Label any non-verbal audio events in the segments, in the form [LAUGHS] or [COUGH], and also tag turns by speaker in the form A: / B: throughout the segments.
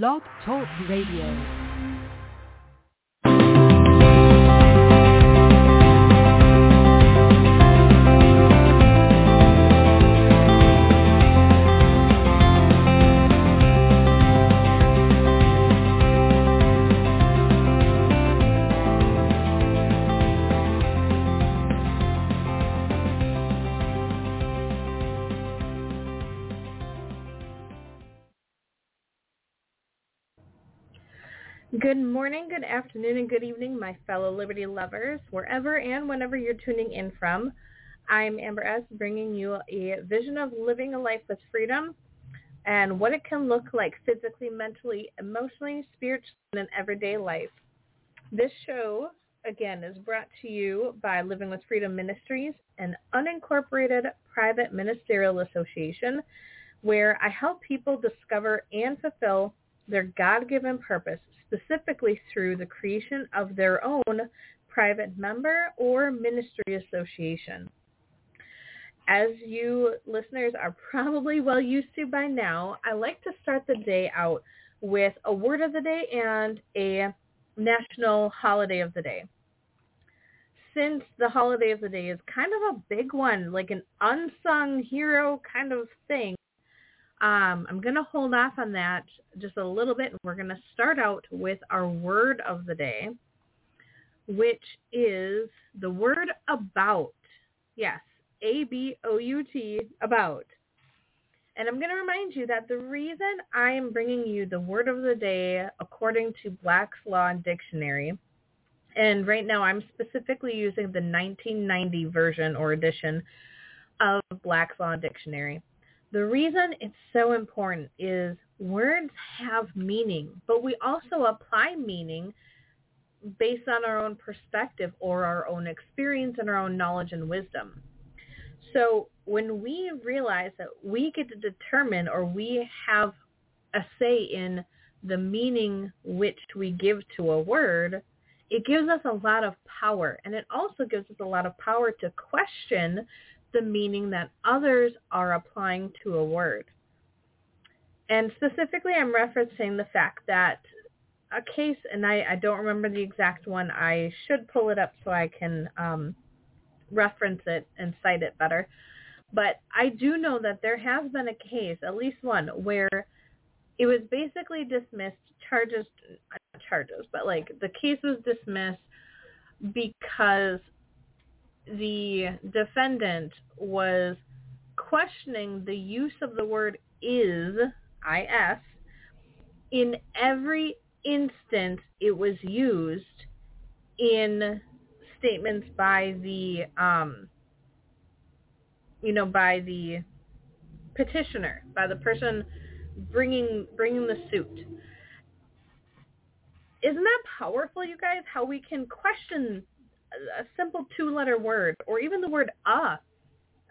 A: Blog Talk Radio.
B: Morning, good afternoon, and good evening, my fellow Liberty lovers, wherever and whenever you're tuning in from. I'm Amber S., bringing you a vision of living a life with freedom and what it can look like physically, mentally, emotionally, spiritually, in an everyday life. This show, again, is brought to you by Living with Freedom Ministries, an unincorporated private ministerial association where I help people discover and fulfill their God-given purpose specifically through the creation of their own private member or ministry association. As you listeners are probably well used to by now, I like to start the day out with a word of the day and a national holiday of the day. Since the holiday of the day is kind of a big one, like an unsung hero kind of thing, um, I'm going to hold off on that just a little bit. We're going to start out with our word of the day, which is the word about. Yes, A-B-O-U-T, about. And I'm going to remind you that the reason I am bringing you the word of the day according to Black's Law Dictionary, and right now I'm specifically using the 1990 version or edition of Black's Law Dictionary. The reason it's so important is words have meaning, but we also apply meaning based on our own perspective or our own experience and our own knowledge and wisdom. So when we realize that we get to determine or we have a say in the meaning which we give to a word, it gives us a lot of power. And it also gives us a lot of power to question the meaning that others are applying to a word. And specifically, I'm referencing the fact that a case, and I, I don't remember the exact one. I should pull it up so I can um, reference it and cite it better. But I do know that there has been a case, at least one, where it was basically dismissed, charges, not charges, but like the case was dismissed because the defendant was questioning the use of the word is, I-S, in every instance it was used in statements by the, um, you know, by the petitioner, by the person bringing bringing the suit. Isn't that powerful, you guys? How we can question a simple two-letter word or even the word ah.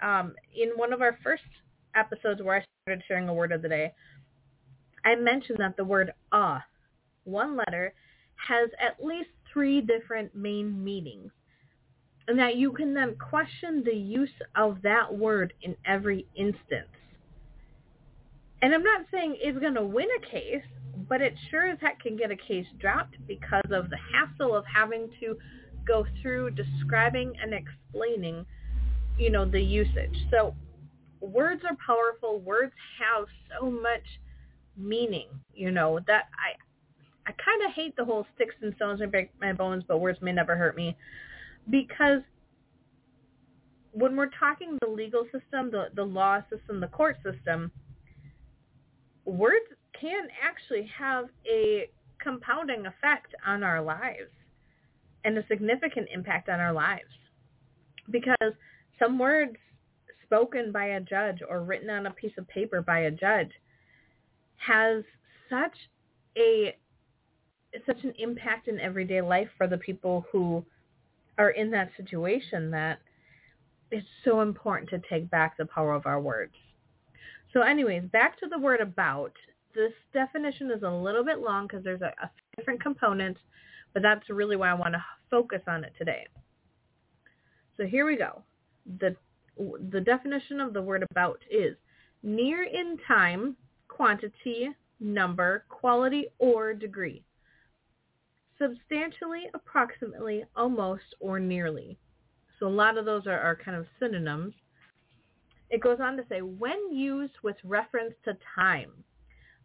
B: Um, in one of our first episodes where I started sharing a word of the day, I mentioned that the word ah, one letter, has at least three different main meanings, and that you can then question the use of that word in every instance. And I'm not saying it's going to win a case, but it sure as heck can get a case dropped because of the hassle of having to go through describing and explaining, you know, the usage. So words are powerful. Words have so much meaning, you know, that I I kind of hate the whole sticks and stones may break my bones, but words may never hurt me because when we're talking the legal system, the, the law system, the court system, words can actually have a compounding effect on our lives and a significant impact on our lives because some words spoken by a judge or written on a piece of paper by a judge has such a such an impact in everyday life for the people who are in that situation that it's so important to take back the power of our words. So anyways, back to the word about. This definition is a little bit long because there's a, a different components but that's really why I want to focus on it today. So here we go. The, the definition of the word about is near in time, quantity, number, quality, or degree. Substantially, approximately, almost, or nearly. So a lot of those are, are kind of synonyms. It goes on to say, when used with reference to time,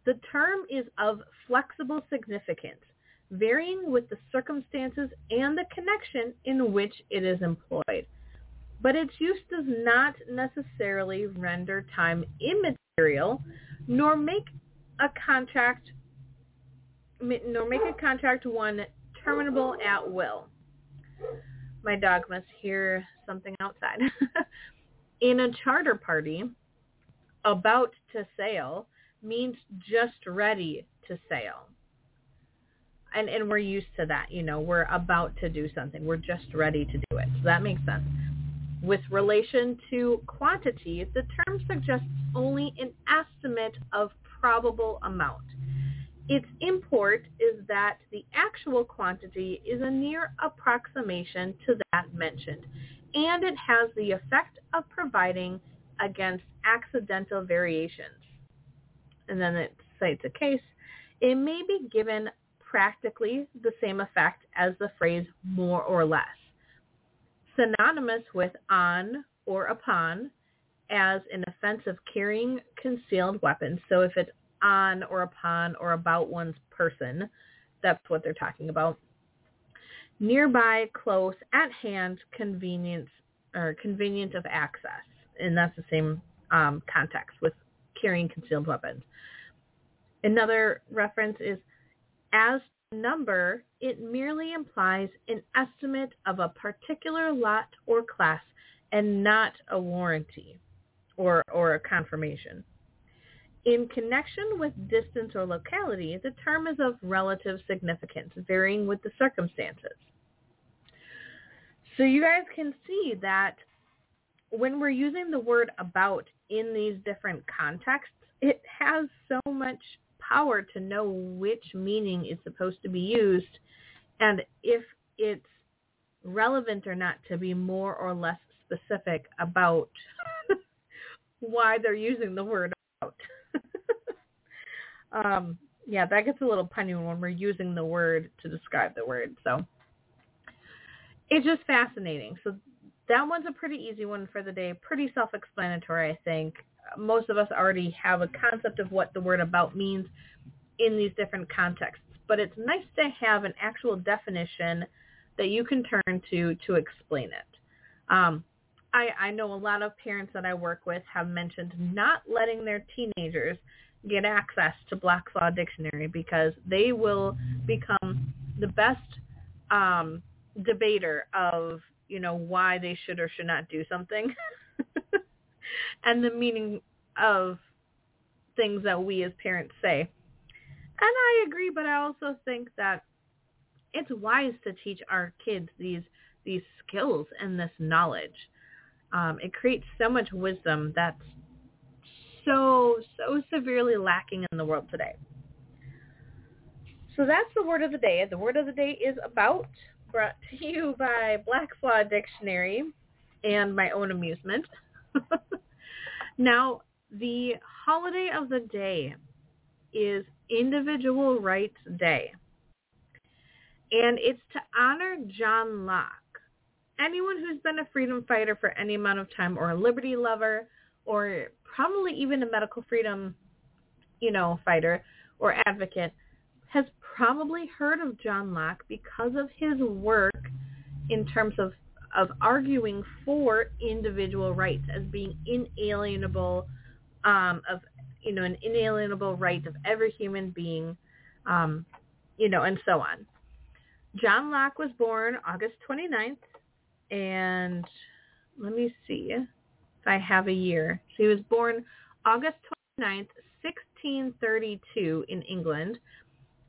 B: the term is of flexible significance, varying with the circumstances and the connection in which it is employed. But its use does not necessarily render time immaterial, nor make a contract nor make a contract one terminable at will. My dog must hear something outside. [LAUGHS] In a charter party, about to sail means just ready to sail. And and we're used to that, you know, we're about to do something. We're just ready to do it. So that makes sense. With relation to quantity, the term suggests only an estimate of probable amount. Its import is that the actual quantity is a near approximation to that mentioned, and it has the effect of providing against accidental variations. And then it cites a case. It may be given practically the same effect as the phrase more or less, synonymous with on or upon as an offense of carrying concealed weapons. So if it's on or upon or about one's person, that's what they're talking about. Nearby, close, at hand, convenience or convenient of access, and that's the same um, context with carrying concealed weapons. Another reference is as number, it merely implies an estimate of a particular lot or class and not a warranty or, or a confirmation. In connection with distance or locality, the term is of relative significance, varying with the circumstances. So you guys can see that when we're using the word about in these different contexts, it has so much power to know which meaning is supposed to be used and if it's relevant or not to be more or less specific about [LAUGHS] why they're using the word out. [LAUGHS] um, yeah, that gets a little punny when we're using the word to describe the word. So it's just fascinating. So that one's a pretty easy one for the day. Pretty self-explanatory, I think. Most of us already have a concept of what the word about means in these different contexts, but it's nice to have an actual definition that you can turn to to explain it. Um, I, I know a lot of parents that I work with have mentioned not letting their teenagers get access to Black's Law Dictionary because they will become the best um, debater of you know why they should or should not do something [LAUGHS] and the meaning of things that we as parents say. And I agree, but I also think that it's wise to teach our kids these these skills and this knowledge. Um, it creates so much wisdom that's so, so severely lacking in the world today. So that's the word of the day. The word of the day is about, brought to you by Black's Law Dictionary and my own amusement. [LAUGHS] now, the holiday of the day is Individual Rights Day. And it's to honor John Locke. Anyone who's been a freedom fighter for any amount of time or a liberty lover or probably even a medical freedom, you know, fighter or advocate has probably heard of John Locke because of his work in terms of of arguing for individual rights as being inalienable um, of you know an inalienable right of every human being, um, you know, and so on. John Locke was born August 29th, and let me see. If I have a year. So he was born August 29th, 1632 in England.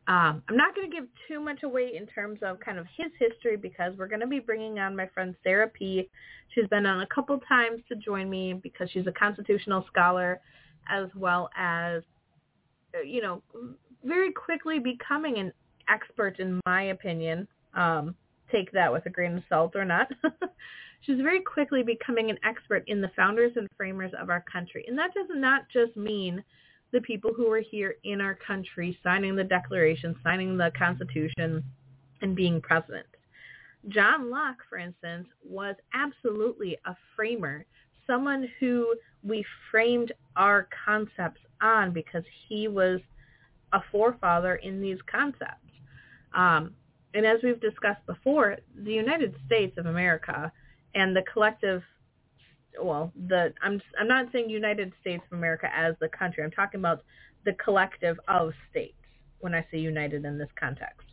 B: Um, I'm not going to give too much away in terms of kind of his history because we're going to be bringing on my friend Sarah P. She's been on a couple times to join me because she's a constitutional scholar as well as, you know, very quickly becoming an expert in my opinion. Um, take that with a grain of salt or not. [LAUGHS] She's very quickly becoming an expert in the founders and framers of our country. And that does not just mean the people who were here in our country signing the Declaration, signing the Constitution, and being president. John Locke, for instance, was absolutely a framer, someone who we framed our concepts on because he was a forefather in these concepts. Um, and as we've discussed before, the United States of America and the collective well, the I'm I'm not saying United States of America as the country. I'm talking about the collective of states when I say united in this context.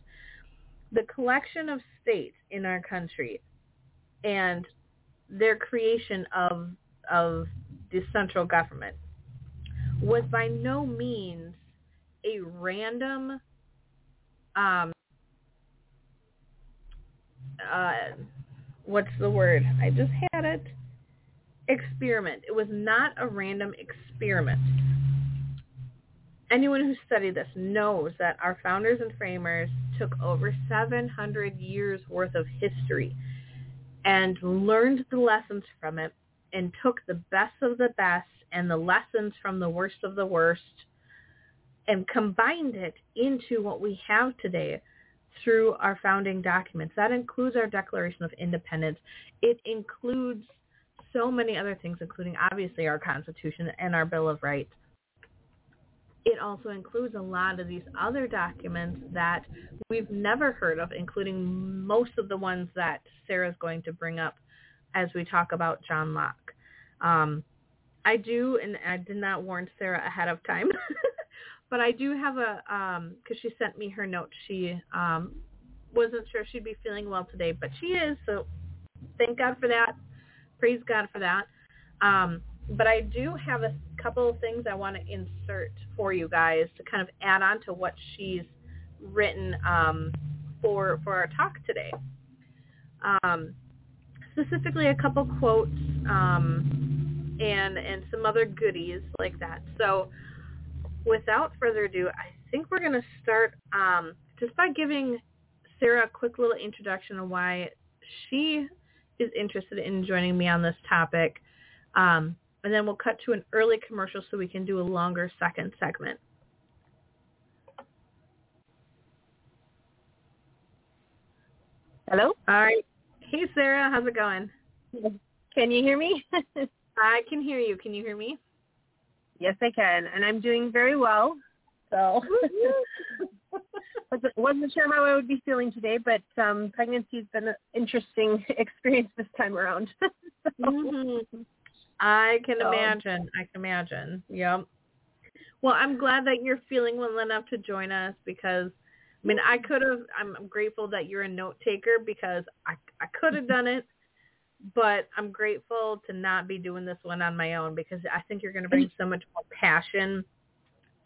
B: The collection of states in our country and their creation of of the central government was by no means a random um uh what's the word? I just had it. Experiment. It was not a random experiment. Anyone who studied this knows that our founders and framers took over 700 years worth of history and learned the lessons from it and took the best of the best and the lessons from the worst of the worst and combined it into what we have today through our founding documents. That includes our Declaration of Independence. It includes so many other things, including obviously our Constitution and our Bill of Rights. It also includes a lot of these other documents that we've never heard of, including most of the ones that Sarah's going to bring up as we talk about John Locke. Um, I do, and I did not warn Sarah ahead of time, [LAUGHS] but I do have a because um, she sent me her note. She um, wasn't sure she'd be feeling well today, but she is. So thank God for that. Praise God for that. Um, but I do have a couple of things I want to insert for you guys to kind of add on to what she's written um, for for our talk today. Um, specifically, a couple quotes um, and and some other goodies like that. So without further ado, I think we're going to start um, just by giving Sarah a quick little introduction on why she is interested in joining me on this topic. Um, and then we'll cut to an early commercial so we can do a longer second segment.
A: Hello?
B: All right. Hey, Sarah. How's it going?
A: Can you hear me? [LAUGHS]
B: I can hear you. Can you hear me?
A: Yes, I can, and I'm doing very well. So [LAUGHS] [LAUGHS] wasn't sure how I would be feeling today, but um, pregnancy's been an interesting [LAUGHS] experience this time around. [LAUGHS] so,
B: mm-hmm. I can so. imagine. I can imagine. Yep. Well, I'm glad that you're feeling well enough to join us because, I mean, I could have. I'm grateful that you're a note taker because I I could have done it but I'm grateful to not be doing this one on my own because I think you're going to bring so much more passion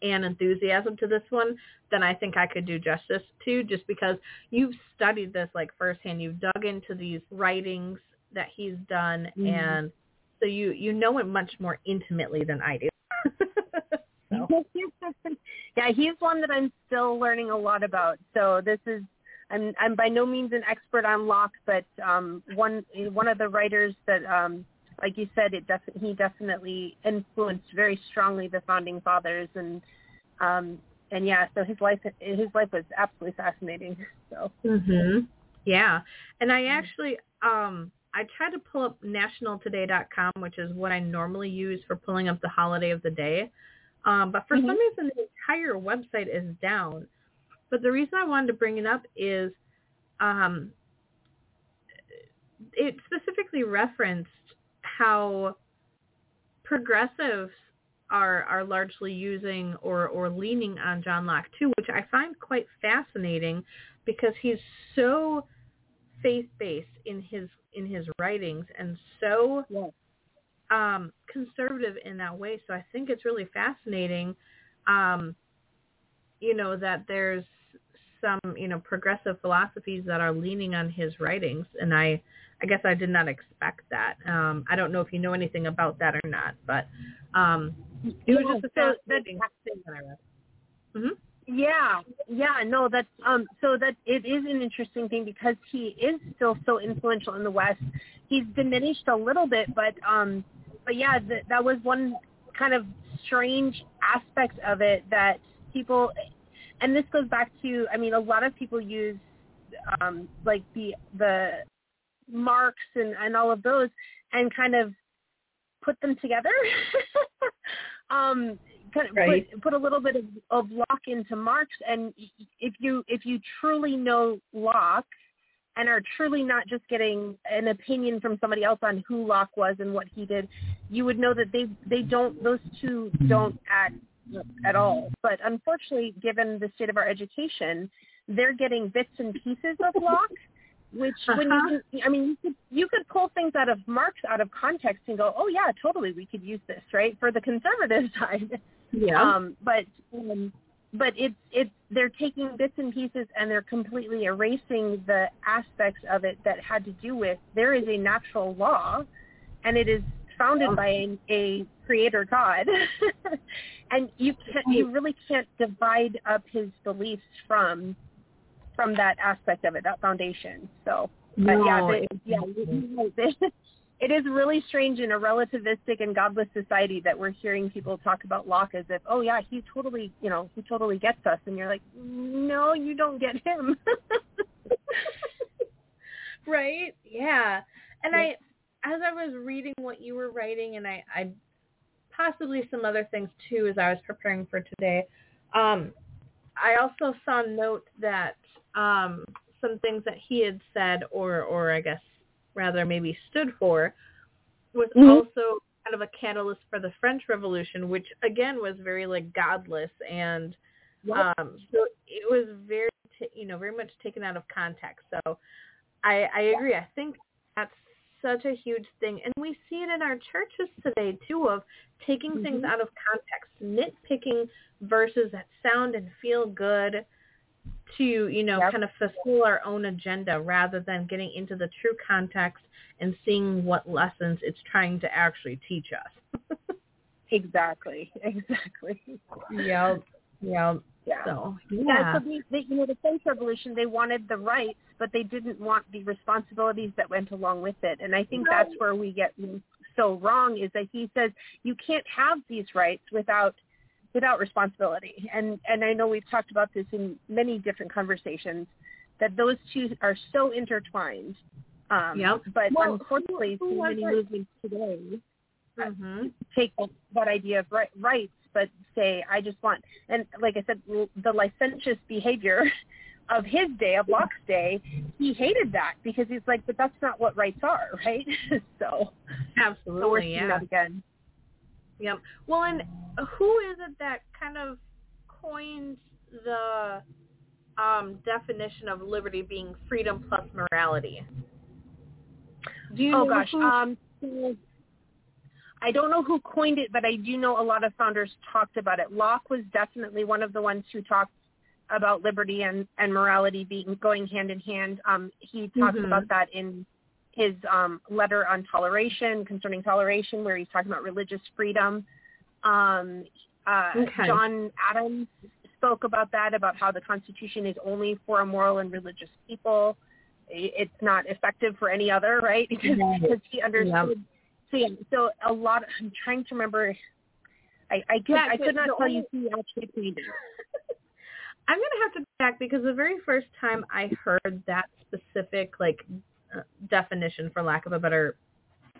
B: and enthusiasm to this one than I think I could do justice to just because you've studied this like firsthand. You've dug into these writings that he's done mm-hmm. and so you you know it much more intimately than I do. [LAUGHS] [LAUGHS]
A: yeah, he's one that I'm still learning a lot about. So this is I'm I'm by no means an expert on Locke, but um, one one of the writers that, um, like you said, it def- he definitely influenced very strongly the founding fathers, and um, and yeah, so his life his life was absolutely fascinating. So.
B: Mhm. Yeah, and I actually um I tried to pull up nationaltoday.com, which is what I normally use for pulling up the holiday of the day. Um, but for mm-hmm. some reason, the entire website is down. But the reason I wanted to bring it up is um, it specifically referenced how progressives are are largely using or, or leaning on John Locke too, which I find quite fascinating because he's so faith based in his in his writings and so yes. um, conservative in that way. So I think it's really fascinating, um, you know, that there's some, you know, progressive philosophies that are leaning on his writings, and I, I guess I did not expect that. Um, I don't know if you know anything about that or not, but um, it was just a fascinating thing that I read. Mm-hmm.
A: Yeah, yeah, no, that's um so that it is an interesting thing because he is still so influential in the West. He's diminished a little bit, but um but yeah, th- that was one kind of strange aspects of it that people, and this goes back to, I mean, a lot of people use um, like the the Marx and, and all of those and kind of put them together. [LAUGHS] um, kind of right. put, put a little bit of, of Locke into Marx, and if you if you truly know Locke and are truly not just getting an opinion from somebody else on who Locke was and what he did, you would know that they they don't those two don't act at all. But unfortunately, given the state of our education, they're getting bits and pieces of Locke which when you uh-huh. can, I mean, you could, you could pull things out of Marx out of context and go, oh yeah, totally, we could use this, right, for the conservative [LAUGHS] side.
B: Yeah.
A: Um, but um, but it's it's they're taking bits and pieces and they're completely erasing the aspects of it that had to do with there is a natural law, and it is founded oh. by a, a creator God, [LAUGHS] and you can't you really can't divide up his beliefs from from that aspect of it, that foundation. So, but no, yeah, they, yeah, [LAUGHS] it is really strange in a relativistic and godless society that we're hearing people talk about Locke as if, oh yeah, he totally, you know, he totally gets us, and you're like, no, you don't get him. [LAUGHS]
B: right? Yeah. And I, as I was reading what you were writing, and I, I possibly some other things too, as I was preparing for today. Um, I also saw note that um, some things that he had said, or or I guess rather maybe stood for, was mm-hmm. also kind of a catalyst for the French Revolution, which again was very like godless and yep. um, so it was very t- you know very much taken out of context. So I, I agree. I think that's such a huge thing, and we see it in our churches today too of taking mm-hmm. things out of context, nitpicking verses that sound and feel good to, you know, yep. kind of fulfill our own agenda rather than getting into the true context and seeing what lessons it's trying to actually teach us. [LAUGHS]
A: exactly. [LAUGHS] Exactly.
B: Yep. Yep.
A: Yeah.
B: So,
A: yeah. so they, you know, the French Revolution, they wanted the rights, but they didn't want the responsibilities that went along with it. And I think that's where we get so wrong is that he says you can't have these rights without – without responsibility. And and I know we've talked about this in many different conversations that those two are so intertwined. Um,
B: yep.
A: But
B: well,
A: unfortunately,
B: who, who
A: so many
B: it?
A: movements today
B: mm-hmm.
A: take that idea of right, rights, but say I just want and like I said, the licentious behavior [LAUGHS] of his day, of Locke's day, he hated that because he's like, but that's not what rights are, [LAUGHS] right? [LAUGHS] so
B: absolutely,
A: so we're seeing
B: yeah.
A: that again.
B: Yep. Well, and who is it that kind of coined the um, definition of liberty being freedom plus morality?
A: Do you oh gosh, who, um, I don't know who coined it, but I do know a lot of founders talked about it. Locke was definitely one of the ones who talked about liberty and, and morality being going hand in hand. Um, he talks mm-hmm. about that in his um, letter on toleration, concerning toleration, where he's talking about religious freedom. Um, uh, okay. John Adams spoke about that, about how the Constitution is only for a moral and religious people. It's not effective for any other, right? [LAUGHS] Because, because he understood. So, yeah, so a lot. I'm trying to remember. I I could, yeah, I could not tell only, you who actually played it. [LAUGHS]
B: I'm gonna have to go back because the very first time I heard that specific like definition, for lack of a better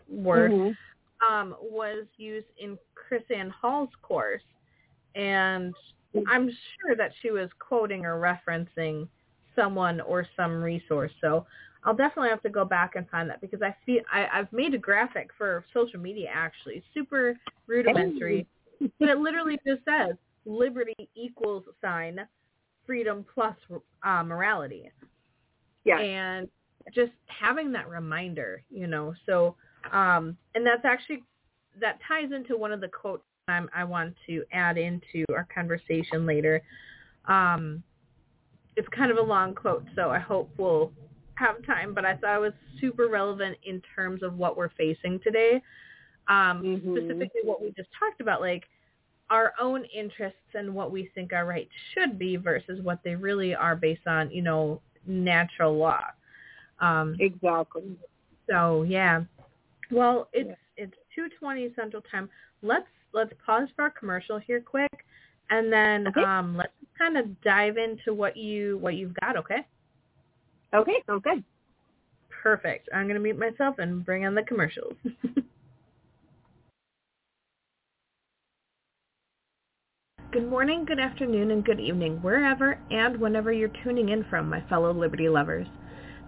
B: word, mm-hmm. um, was used in Chris Ann Hall's course, and I'm sure that she was quoting or referencing someone or some resource. So I'll definitely have to go back and find that because I feel I, I've made a graphic for social media actually, super rudimentary, but it literally just says liberty equals sign freedom plus uh, morality.
A: Yeah.
B: And just having that reminder, you know. So, um, and that's actually that ties into one of the quotes I'm, I want to add into our conversation later. Um, it's kind of a long quote, so I hope we'll have time. But I thought it was super relevant in terms of what we're facing today, um, mm-hmm. specifically what we just talked about, like our own interests and what we think our rights should be versus what they really are based on, you know, natural law.
A: Um, exactly.
B: So yeah. Well, it's yeah. it's two twenty Central Time. Let's let's pause for our commercial here quick, and then
A: Okay.
B: um, let's kind of dive into what you what you've got. Okay.
A: Okay, sounds good.
B: Perfect. I'm gonna mute myself and bring on the commercials. [LAUGHS] Good morning, good afternoon, and good evening, wherever and whenever you're tuning in from, my fellow Liberty lovers.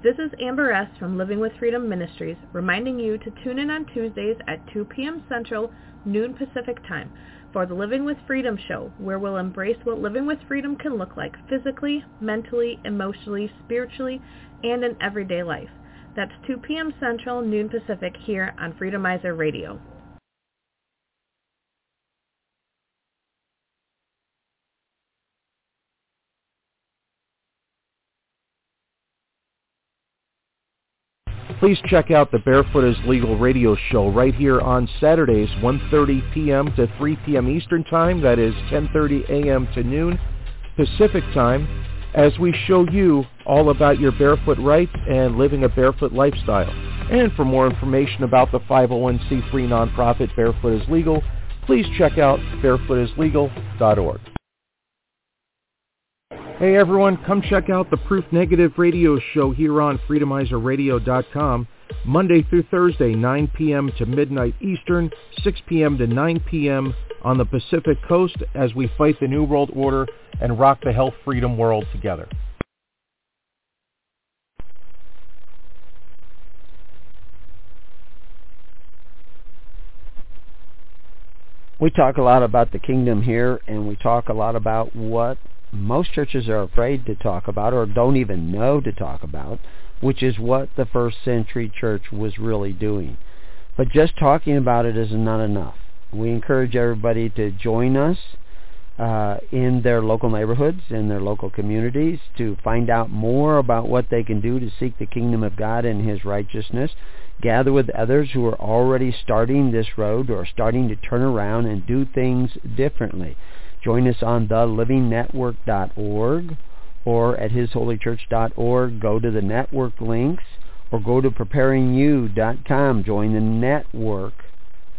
B: This is Amber S. from Living with Freedom Ministries, reminding you to tune in on Tuesdays at 2 p.m. Central, noon Pacific Time, for the Living with Freedom show, where we'll embrace what living with freedom can look like physically, mentally, emotionally, spiritually, and in everyday life. That's 2 p.m. Central, noon Pacific here on Freedomizer Radio.
C: Please check out the Barefoot is Legal radio show right here on Saturdays, 1.30 p.m. to 3 p.m. Eastern Time. That is 10.30 a.m. to noon Pacific Time as we show you all about your barefoot rights and living a barefoot lifestyle. And for more information about the 501c3 nonprofit Barefoot is Legal, please check out barefootislegal.org. Hey everyone, come check out the Proof Negative radio show here on freedomizerradio.com Monday through Thursday, 9 p.m. to midnight Eastern, 6 p.m. to 9 p.m. on the Pacific Coast as we fight the New World Order and rock the health freedom world together.
D: We talk a lot about the kingdom here, and we talk a lot about what most churches are afraid to talk about or don't even know to talk about, which is what the first century church was really doing. But just talking about it is not enough. We encourage everybody to join us uh, in their local neighborhoods, in their local communities, to find out more about what they can do to seek the kingdom of God and His righteousness. Gather with others who are already starting this road or starting to turn around and do things differently. Join us on thelivingnetwork.org or at hisholychurch.org. Go to the network links or go to preparingyou.com. Join the network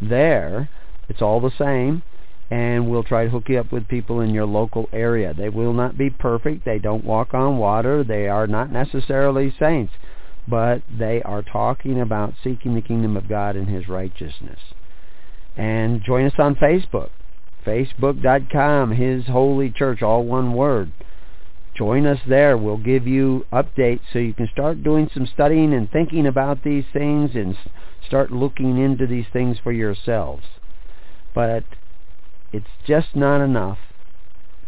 D: there. It's all the same. And we'll try to hook you up with people in your local area. They will not be perfect. They don't walk on water. They are not necessarily saints. But they are talking about seeking the kingdom of God and His righteousness. And join us on Facebook facebook.com, His Holy Church, all one word. Join us there. We'll give you updates so you can start doing some studying and thinking about these things and start looking into these things for yourselves. But it's just not enough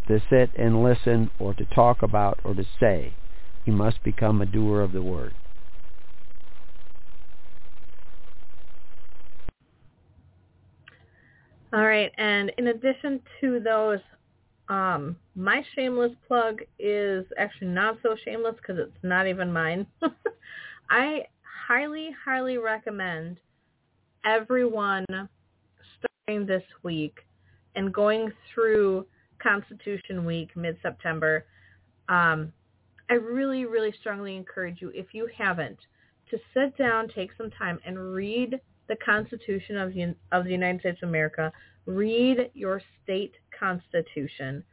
D: to sit and listen or to talk about or to say. You must become a doer of the word.
B: All right, and in addition to those, um, my shameless plug is actually not so shameless because it's not even mine. [LAUGHS] I highly, highly recommend everyone starting this week and going through Constitution Week mid-September. Um, I really, really strongly encourage you, if you haven't, to sit down, take some time, and read the Constitution of, of the United States of America. Read your state constitution.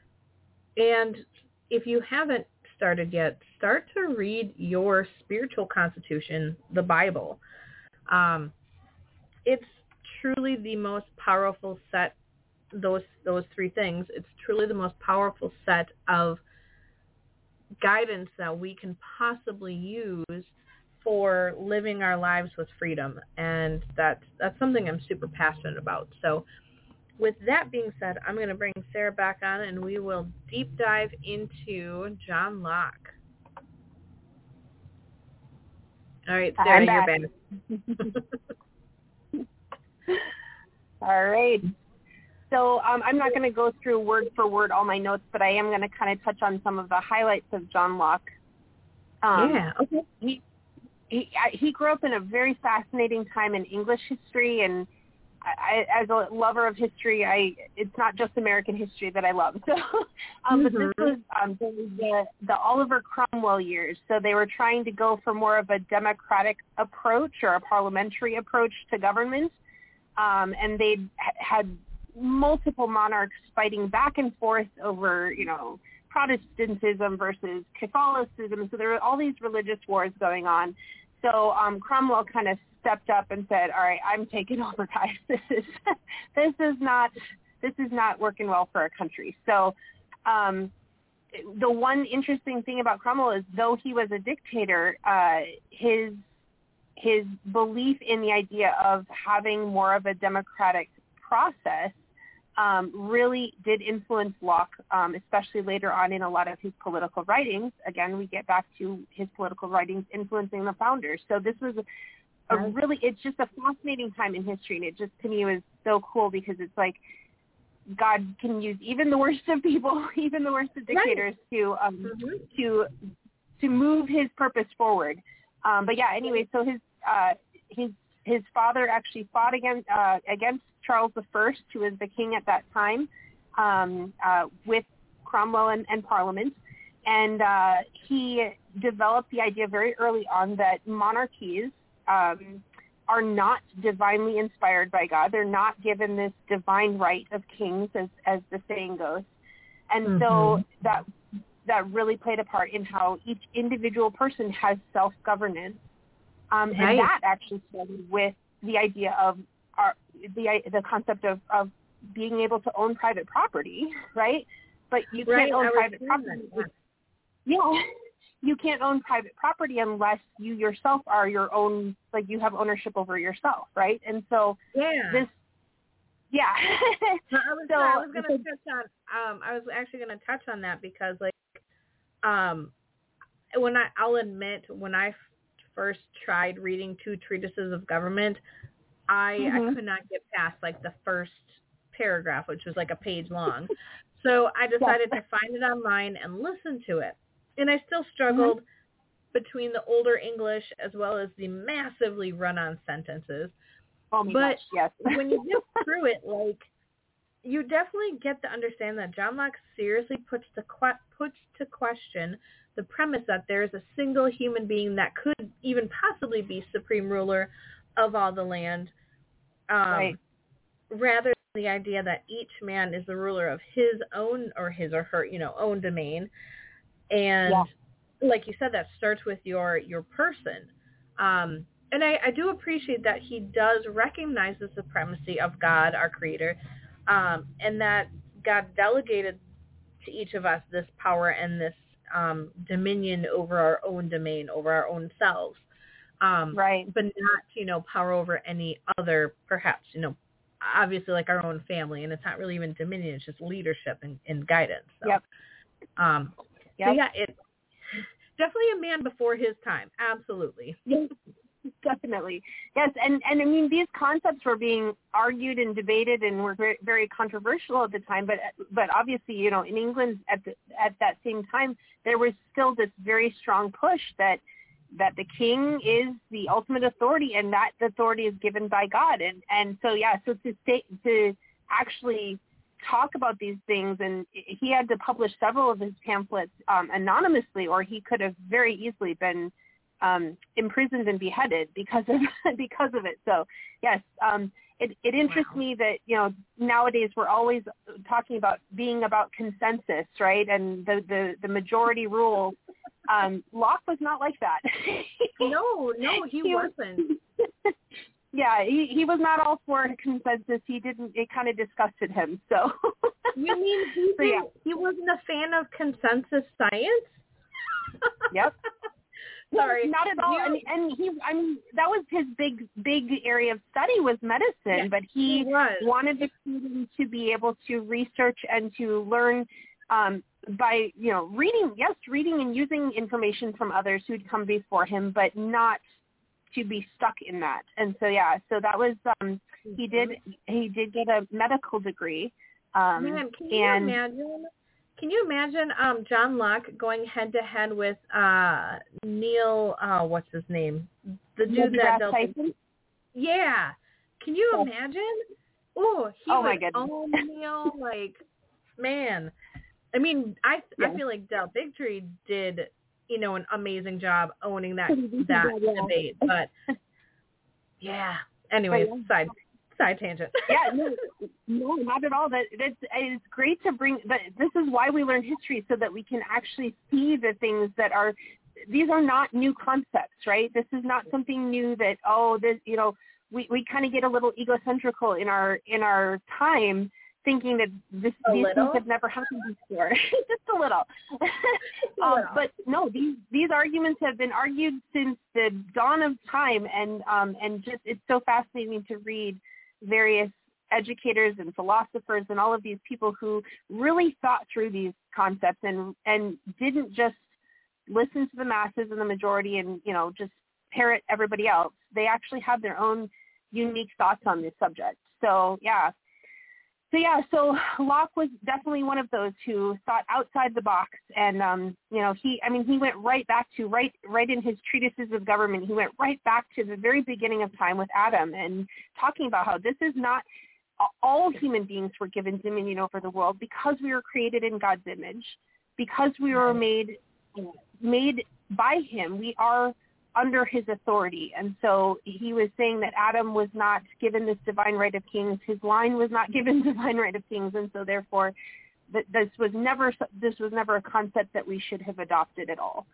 B: And if you haven't started yet, start to read your spiritual constitution, the Bible. Um, it's truly the most powerful set, those, those three things. It's truly the most powerful set of guidance that we can possibly use for living our lives with freedom and that's that's something I'm super passionate about. So with that being said, I'm going to bring Sarah back on and we will deep dive into John Locke. All right, Sarah,
A: I'm
B: you're
A: back.
B: back. [LAUGHS]
A: All right. So um, I'm not going to go through word for word all my notes, but I am going to kind of touch on some of the highlights of John Locke. Um,
B: yeah. Okay.
A: He he I- he grew up in a very fascinating time in English history, and I, I, as a lover of history, I it's not just American history that I love. [LAUGHS] So, um, but this
B: Mhm.
A: was um, the the Oliver Cromwell years. So they were trying to go for more of a democratic approach or a parliamentary approach to government, um, and they had multiple monarchs fighting back and forth over, you know, Protestantism versus Catholicism. So there were all these religious wars going on. So um, Cromwell kind of stepped up and said, "All right, I'm taking over, guys. This is this is not this is not working well for our country." So um, the one interesting thing about Cromwell is, though he was a dictator, uh, his his belief in the idea of having more of a democratic process um, really did influence Locke, um, especially later on in a lot of his political writings. Again, we get back to his political writings influencing the founders. So this was a, really, it's just a fascinating time in history, and it just to me was so cool because it's like God can use even the worst of people, [LAUGHS] even the worst of dictators, right. to um, mm-hmm. to to move His purpose forward. Um, but yeah, anyway, so his uh, his his father actually fought against uh, against Charles I, who was the king at that time, um, uh, with Cromwell and, and Parliament, and uh, he developed the idea very early on that monarchies um, are not divinely inspired by God. They're not given this divine right of kings, as as the saying goes, and mm-hmm. so that that really played a part in how each individual person has self governance um, and that actually started with the idea of our, the the concept of, of being able to own private property, right? But you
B: right.
A: can't own private property. That, yeah. [LAUGHS] You, can't own private property unless you yourself are your own, like you have ownership over yourself, right? And so
B: yeah.
A: this, yeah. [LAUGHS]
B: I was, so, I was going to touch on, um, I was actually going to touch on that because like, um, when I, I'll admit when I first tried reading two treatises of government, I mm-hmm. I could not get past like the first paragraph, which was like a page long. [LAUGHS] So I decided to find it online and listen to it. And I still struggled mm-hmm. between the older English as well as the massively run-on sentences.
A: Oh
B: but
A: gosh, yes. [LAUGHS]
B: when you get through it, like you definitely get to understand that John Locke seriously puts the puts to question the premise that there is a single human being that could even possibly be supreme ruler of all the land, um,
A: right.
B: rather than the idea that each man is the ruler of his own or his or her, you know, own domain. And
A: yeah.
B: like you said, that starts with your your person. Um, and I, I do appreciate that he does recognize the supremacy of God, our Creator, um, and that God delegated to each of us this power and this um, dominion over our own domain, over our own selves. Um,
A: right.
B: But not, you know, power over any other, perhaps, you know, obviously like our own family. And it's not really even dominion. It's just leadership and, and guidance. So,
A: yep.
B: Um,
A: yep.
B: So yeah, it's definitely a man before his time. Absolutely. [LAUGHS]
A: definitely. Yes and and i mean these concepts were being argued and debated and were very, very controversial at the time but but obviously you know in england at the at that same time there was still this very strong push that that the king is the ultimate authority and that authority is given by god. And and so yeah so to stay to actually talk about these things and he had to publish several of his pamphlets um, anonymously or he could have very easily been um, imprisoned and beheaded because of [LAUGHS] because of it. So yes, um, it, it interests wow. me that you know nowadays we're always talking about being about consensus, right? And the the, the majority rule. Um, Locke was not like that. [LAUGHS]
B: no, no, he, he wasn't.
A: Was, [LAUGHS] yeah, he he was not all for consensus. He didn't. It kind of disgusted him. So.
B: you mean he so, yeah. he wasn't a fan of consensus science?
A: yep.
B: Sorry,
A: not at all. and, and he, I mean, that was his big, big area of study was medicine. but he,
B: he
A: wanted the students to be able to research and to learn um, by, you know, reading. Yes, reading and using information from others who'd come before him, but not to be stuck in that. And so, yeah, so that was. Um, he did. He did get a medical degree. Um,
B: Man, can you
A: and,
B: imagine? Can you imagine um, John Locke going head to head with uh, Neil? Uh, what's his name? The dude
A: Maybe
B: that
A: built. Tyson?
B: Yeah. Can you
A: yes.
B: imagine? Ooh, he
A: oh,
B: would
A: own [LAUGHS]
B: Neil. Like, man. I mean, I
A: yeah.
B: I feel like Del Bigtree did, you know, an amazing job owning that that debate. But [LAUGHS] yeah. Anyways,
A: yeah.
B: side side tangent. [LAUGHS]
A: yeah, no, no, not at all. That that's it's great to bring. But this is why we learn history so that we can actually see the things that are. These are not new concepts, right? This is not something new that oh, this you know we we kind of get a little egocentrical in our in our time thinking that this, these
B: little?
A: things have never happened before. [LAUGHS] Just a little. [LAUGHS] um, but no, these these arguments have been argued since the dawn of time, and um, and just it's so fascinating to read various educators and philosophers and all of these people who really thought through these concepts and and didn't just listen to the masses and the majority and you know just parrot everybody else. They actually have their own unique thoughts on this subject. So yeah, so yeah, so Locke was definitely one of those who thought outside the box, and um, you know, he, I mean, he went right back to right, right in his treatises of government. He went right back to the very beginning of time with Adam, and talking about how this is not all human beings were given dominion over the world because we were created in God's image, because we were made made by Him. We are under his authority. And so he was saying that Adam was not given this divine right of kings. His line was not [LAUGHS] given divine right of kings. And so therefore this was never, this was never a concept that we should have adopted at all.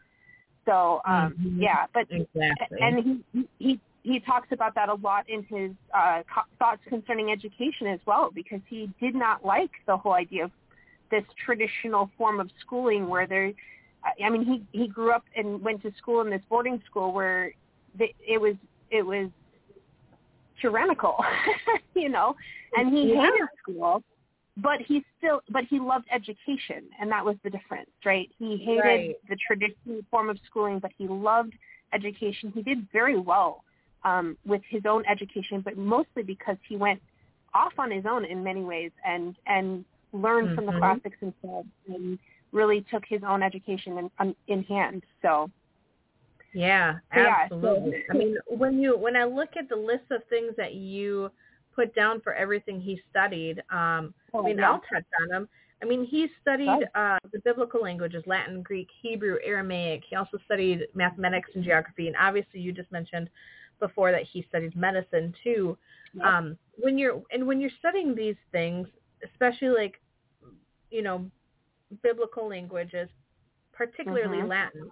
A: So, um,
B: Mhm.
A: yeah, but,
B: Exactly.
A: and he, he, he talks about that a lot in his uh, thoughts concerning education as well, because he did not like the whole idea of this traditional form of schooling where there I- mean, he he grew up and went to school in this boarding school where the, it was it was tyrannical, [LAUGHS] you know, and he
B: Yeah.
A: hated school, but he still but he loved education, and that was the difference, right? He hated
B: Right.
A: the traditional form of schooling, but he loved education. He did very well um, with his own education, but mostly because he went off on his own in many ways and and learned from the
B: Mhm.
A: classics instead and really took his own education in, um, in hand. So
B: Yeah,
A: So, yeah,
B: absolutely.
A: so-
B: I mean, when you when I look at the list of things that you put down for everything he studied, um, I mean,
A: Oh, yeah.
B: I'll touch on them. I mean, he studied uh, the biblical languages, Latin, Greek, Hebrew, Aramaic. He also studied mathematics and geography, and obviously, you just mentioned before that he studied medicine too.
A: Yep.
B: Um, when you're and when you're studying these things, especially like, you know, biblical languages, particularly
A: Mhm.
B: Latin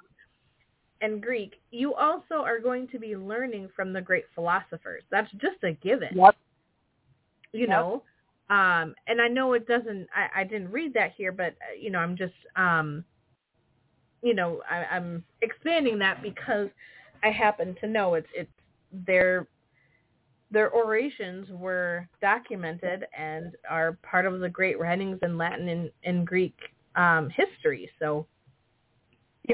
B: and Greek, you also are going to be learning from the great philosophers. That's just a given
A: Yep.
B: you
A: Yep.
B: know um and i know it doesn't i i didn't read that here but uh, you know i'm just um you know I, i'm expanding that because i happen to know it's it's their their orations were documented and are part of the great writings in latin and, and greek um history so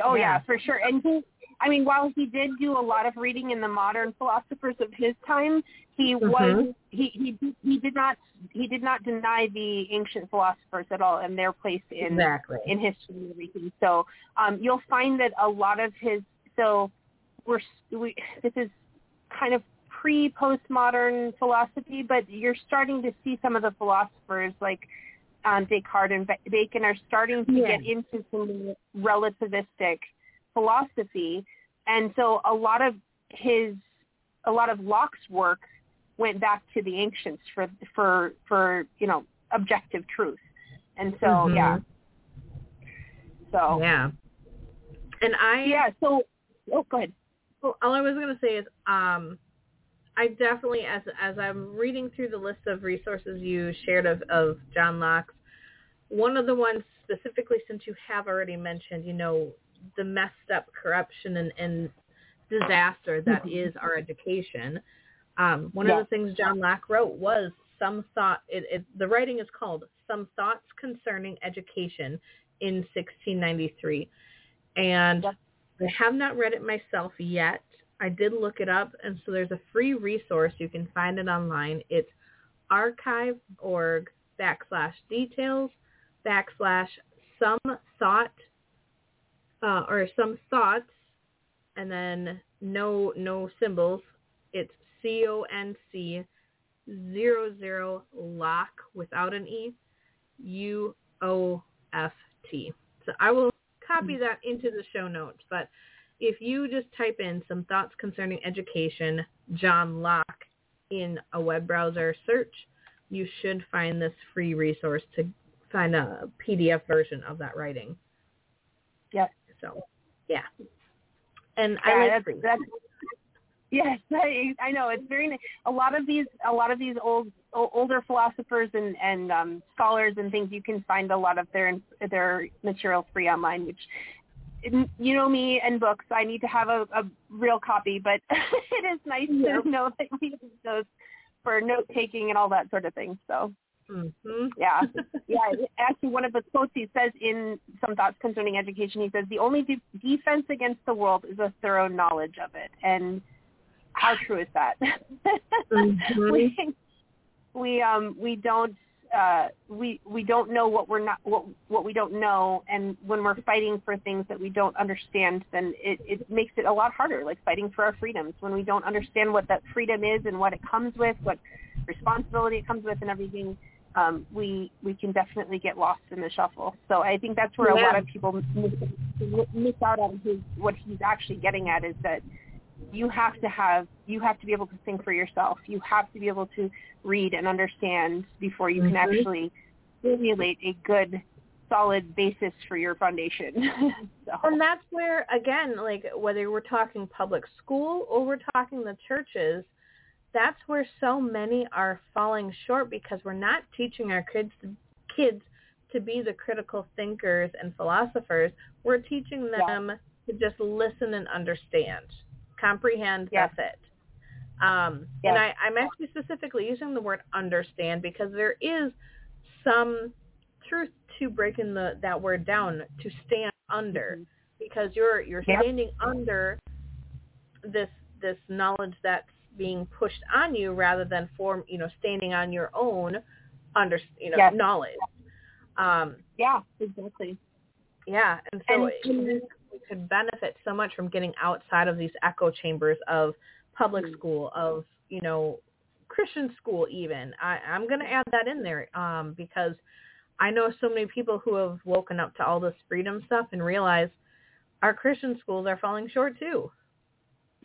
A: Oh yeah.
B: Yeah.
A: for sure. And he, I mean, while he did do a lot of reading in the modern philosophers of his time, he was
B: Mhm.
A: he he he did not he did not deny the ancient philosophers at all and their place in
B: exactly
A: in history and everything. So um, you'll find that a lot of his so we're we this is kind of pre postmodern philosophy, but you're starting to see some of the philosophers like um, Descartes and Bacon are starting to
B: Yeah.
A: get into some relativistic philosophy, and so a lot of his a lot of Locke's work went back to the ancients for for for you know objective truth, and so
B: Mhm.
A: yeah, so
B: yeah and i
A: yeah, so oh, go ahead.
B: Well, all I was going to say is, um, I definitely, as as I'm reading through the list of resources you shared of, of John Locke's, one of the ones specifically, since you have already mentioned, you know, the messed up corruption and, and disaster that is our education. Um, one
A: Yeah.
B: of the things John Locke wrote was some thought. It, it, the writing is called "Some Thoughts Concerning Education" in 1693, and
A: Yep.
B: I have not read it myself yet. I did look it up, and so there's a free resource. You can find it online. It's archive.org backslash details backslash some thought uh, or some thoughts, and then no no symbols. It's C O N C zero zero lock without an E U O F T. So I will copy that into the show notes. But if you just type in some thoughts concerning education, John Locke in a web browser search, you should find this free resource to find a PDF version of that writing.
A: Yep.
B: So, yeah. And
A: Yeah,
B: I like
A: that's, that's yes, [LAUGHS] I, I know it's very. A lot of these, a lot of these old, older philosophers and and um, scholars and things, you can find a lot of their their material free online. Which, you know me and books, I need to have a, a real copy, but [LAUGHS] it is nice
B: Yep.
A: to know that we use those for note taking and all that sort of thing. So
B: hmm
A: yeah, [LAUGHS] yeah. Actually, one of the quotes he says in some thoughts concerning education, he says the only de- defense against the world is a thorough knowledge of it. And how true is that? [LAUGHS]
B: Mhm.
A: we we um we don't uh we we don't know what we're not what what we don't know. And when we're fighting for things that we don't understand then it it makes it a lot harder like fighting for our freedoms. When we don't understand what that freedom is and what it comes with what responsibility it comes with and everything um we we can definitely get lost in the shuffle. So i think that's where a lot of people miss, miss out on his what he's actually getting at is that you have to have you have to be able to think for yourself. You have to be able to read and understand before you can
B: Mhm.
A: actually formulate a good solid basis for your foundation. [LAUGHS] so,
B: And that's where, again, like whether we're talking public school or we're talking the churches, that's where so many are falling short because we're not teaching our kids to, kids to be the critical thinkers and philosophers. We're teaching
A: Yeah.
B: them to just listen and understand, comprehend.
A: Yeah.
B: That's it. Um,
A: Yeah.
B: And I, I'm actually specifically using the word understand because there is some truth to breaking the that word down to stand under because you're you're
A: Yep.
B: standing under this this knowledge that's being pushed on you rather than form you know standing on your own under you know
A: Yes.
B: knowledge um
A: yeah, exactly.
B: yeah and so
A: And-
B: it- could benefit so much from getting outside of these echo chambers of public
A: Mm.
B: school of you know christian school even i i'm going to add that in there um because i know so many people who have woken up to all this freedom stuff and realize our christian schools are falling short too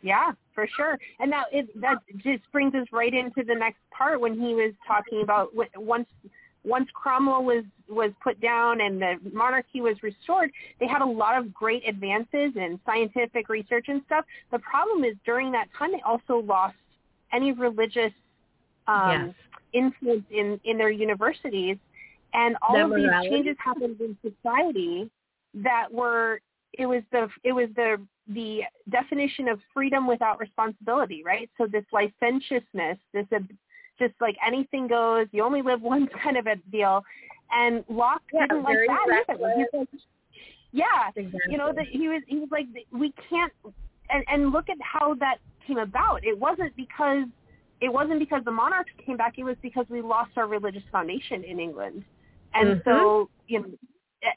A: Yeah, for sure. And that it, that just brings us right into the next part when he was talking about once once Cromwell was was put down and the monarchy was restored, they had a lot of great advances in scientific research and stuff. The problem is during that time they also lost any religious um,
B: yes
A: influence in in their universities, and all
B: That
A: of these changes happened in society that were it was the it was the the definition of freedom without responsibility, right? So this licentiousness, this just like anything goes, you only live [LAUGHS] once kind of a deal, and Locke
B: Yeah,
A: didn't like that either.
B: reckless.
A: Like, yeah,
B: exactly.
A: you know that he was he was like we can't and and look at how that came about. It wasn't because it wasn't because the monarchs came back. It was because we lost our religious foundation in england. And so you know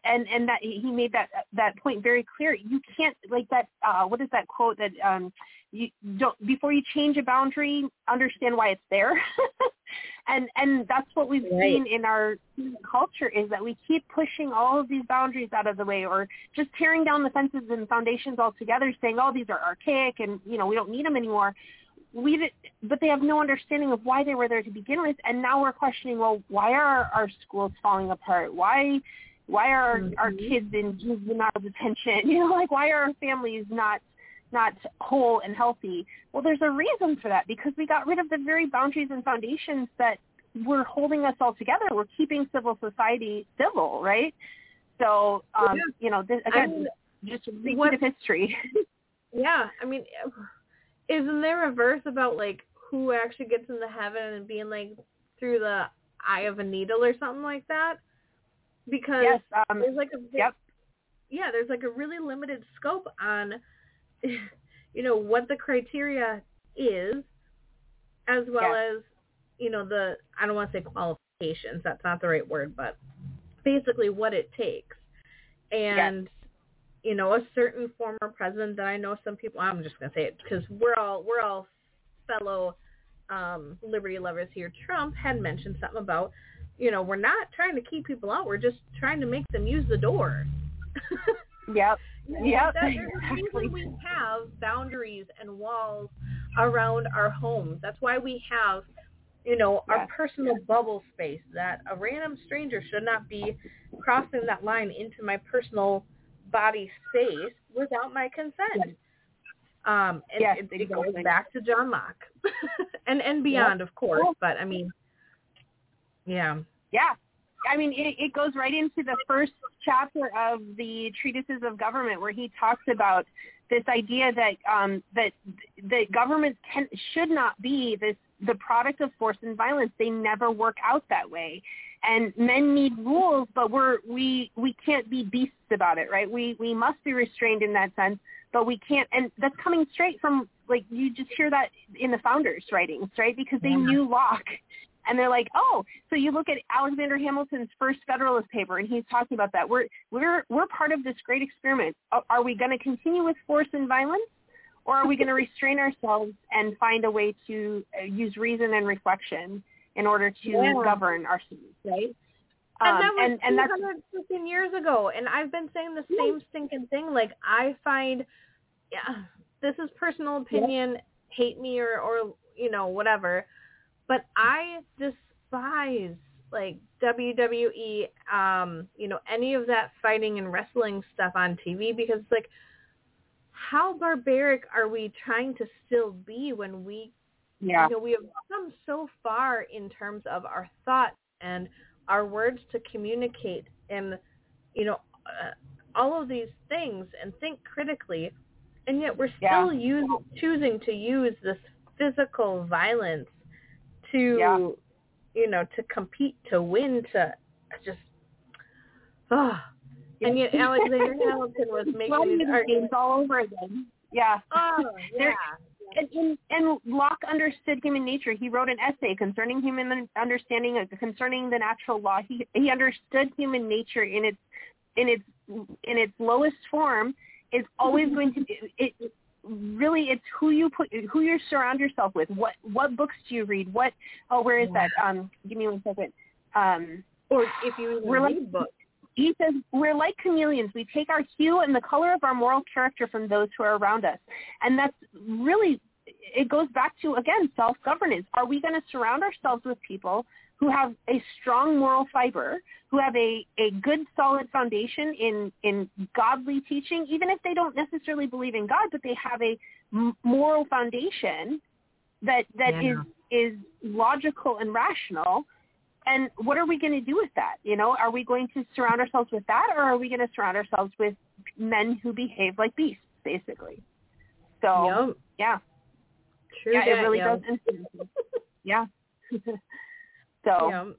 A: and and that he made that that point very clear. You can't like that uh what is that quote that um you don't before you change a boundary understand why it's there. [LAUGHS] And and that's what we've
B: Right.
A: seen in our culture is that we keep pushing all of these boundaries out of the way or just tearing down the fences and foundations altogether saying oh these are archaic and you know we don't need them anymore. We did, but they have no understanding of why they were there to begin with. And now we're questioning well why are our schools falling apart? Why why are our, our
B: mm-hmm.
A: kids in juvenile detention? [LAUGHS] You know like why are our families not not whole and healthy well there's a reason for that because we got rid of the very boundaries and foundations that were holding us all together we're keeping civil society civil right so um
B: Yeah.
A: you know this,
B: I
A: again
B: mean,
A: just repeat
B: what-
A: of history [LAUGHS]
B: Yeah, I mean, isn't there a verse about like who actually gets into heaven and being like through the eye of a needle or something like that? Because
A: yes um
B: there's like a
A: yep.
B: yeah, there's like a really limited scope on [LAUGHS] you know what the criteria is, as well as you know the I don't want to say qualifications. That's not the right word, but basically what it takes. And you know, a certain former president that I know some people I'm just gonna say it because we're all we're all fellow um liberty lovers here. Trump had mentioned something about, you know, we're not trying to keep people out, we're just trying to make them use the door. [LAUGHS]
A: yep [LAUGHS] Yep,
B: that- there's a reason we have boundaries and walls around our homes. That's why we have, you know, our
A: Yes.
B: personal bubble space that a random stranger should not be crossing that line into my personal body space without my consent. Um, and
A: Yes,
B: it, it goes back to John Locke [LAUGHS] and and beyond, of course. But I mean, yeah,
A: Yeah. I mean, it, it goes right into the first chapter of the Treatises of Government, where he talks about this idea that um, that that governments can should not be this the product of force and violence. They never work out that way, and men need rules, but we're we we can't be beasts about it, right? We we must be restrained in that sense, but we can't. And that's coming straight from like you just hear that in the founders' writings, right? Because they
B: Yeah.
A: knew Locke and they're like, oh, so you look at Alexander Hamilton's first Federalist paper, and he's talking about that. We're we're we're part of this great experiment. Are- we going to continue with force and violence, or are we going to restrain ourselves and find a way to uh, use reason and reflection in order to
B: Yeah.
A: govern ourselves, right?
B: And
A: Um,
B: that was
A: and, and that's
B: 200 freaking years ago, and I've been saying the same stinking thing. Like I find, yeah, this is personal opinion. Hate me or or you know whatever, but I despise like WWE, um, you know, any of that fighting and wrestling stuff on TV because it's like, how barbaric are we trying to still be when we
A: yeah,
B: you know, we have come so far in terms of our thoughts and our words to communicate and, you know, uh, all of these things and think critically. And yet we're
A: Yeah.
B: still use, choosing to use this physical violence to,
A: Yeah.
B: you know, to compete, to win, to just, oh. And yet Alexander Hamilton was [LAUGHS] making these arguments.
A: all over again. Yeah.
B: Oh, yeah. [LAUGHS]
A: And, and, and Locke understood human nature. He wrote an essay concerning human understanding of, concerning the natural law. He he understood human nature in its in its in its lowest form is always [LAUGHS] going to be it. Really, it's who you put, who you surround yourself with. What what books do you read? What oh, where is that? Um, give me one second. Um,
B: Or if you
A: We're like-
B: read books.
A: he says we're like chameleons. We take our hue and the color of our moral character from those who are around us, and that's really it goes back to again self-governance. Are we going to surround ourselves with people who have a strong moral fiber, who have a, a good solid foundation in in godly teaching, even if they don't necessarily believe in God, but they have a moral foundation that that is
B: Yeah.
A: is logical and rational and what are we going to do with that? You know, are we going to surround ourselves with that, or are we going to surround ourselves with men who behave like beasts, basically? So,
B: Yep.
A: yeah,
B: True
A: yeah, it
B: that,
A: really
B: yo.
A: does. [LAUGHS] yeah. [LAUGHS] so.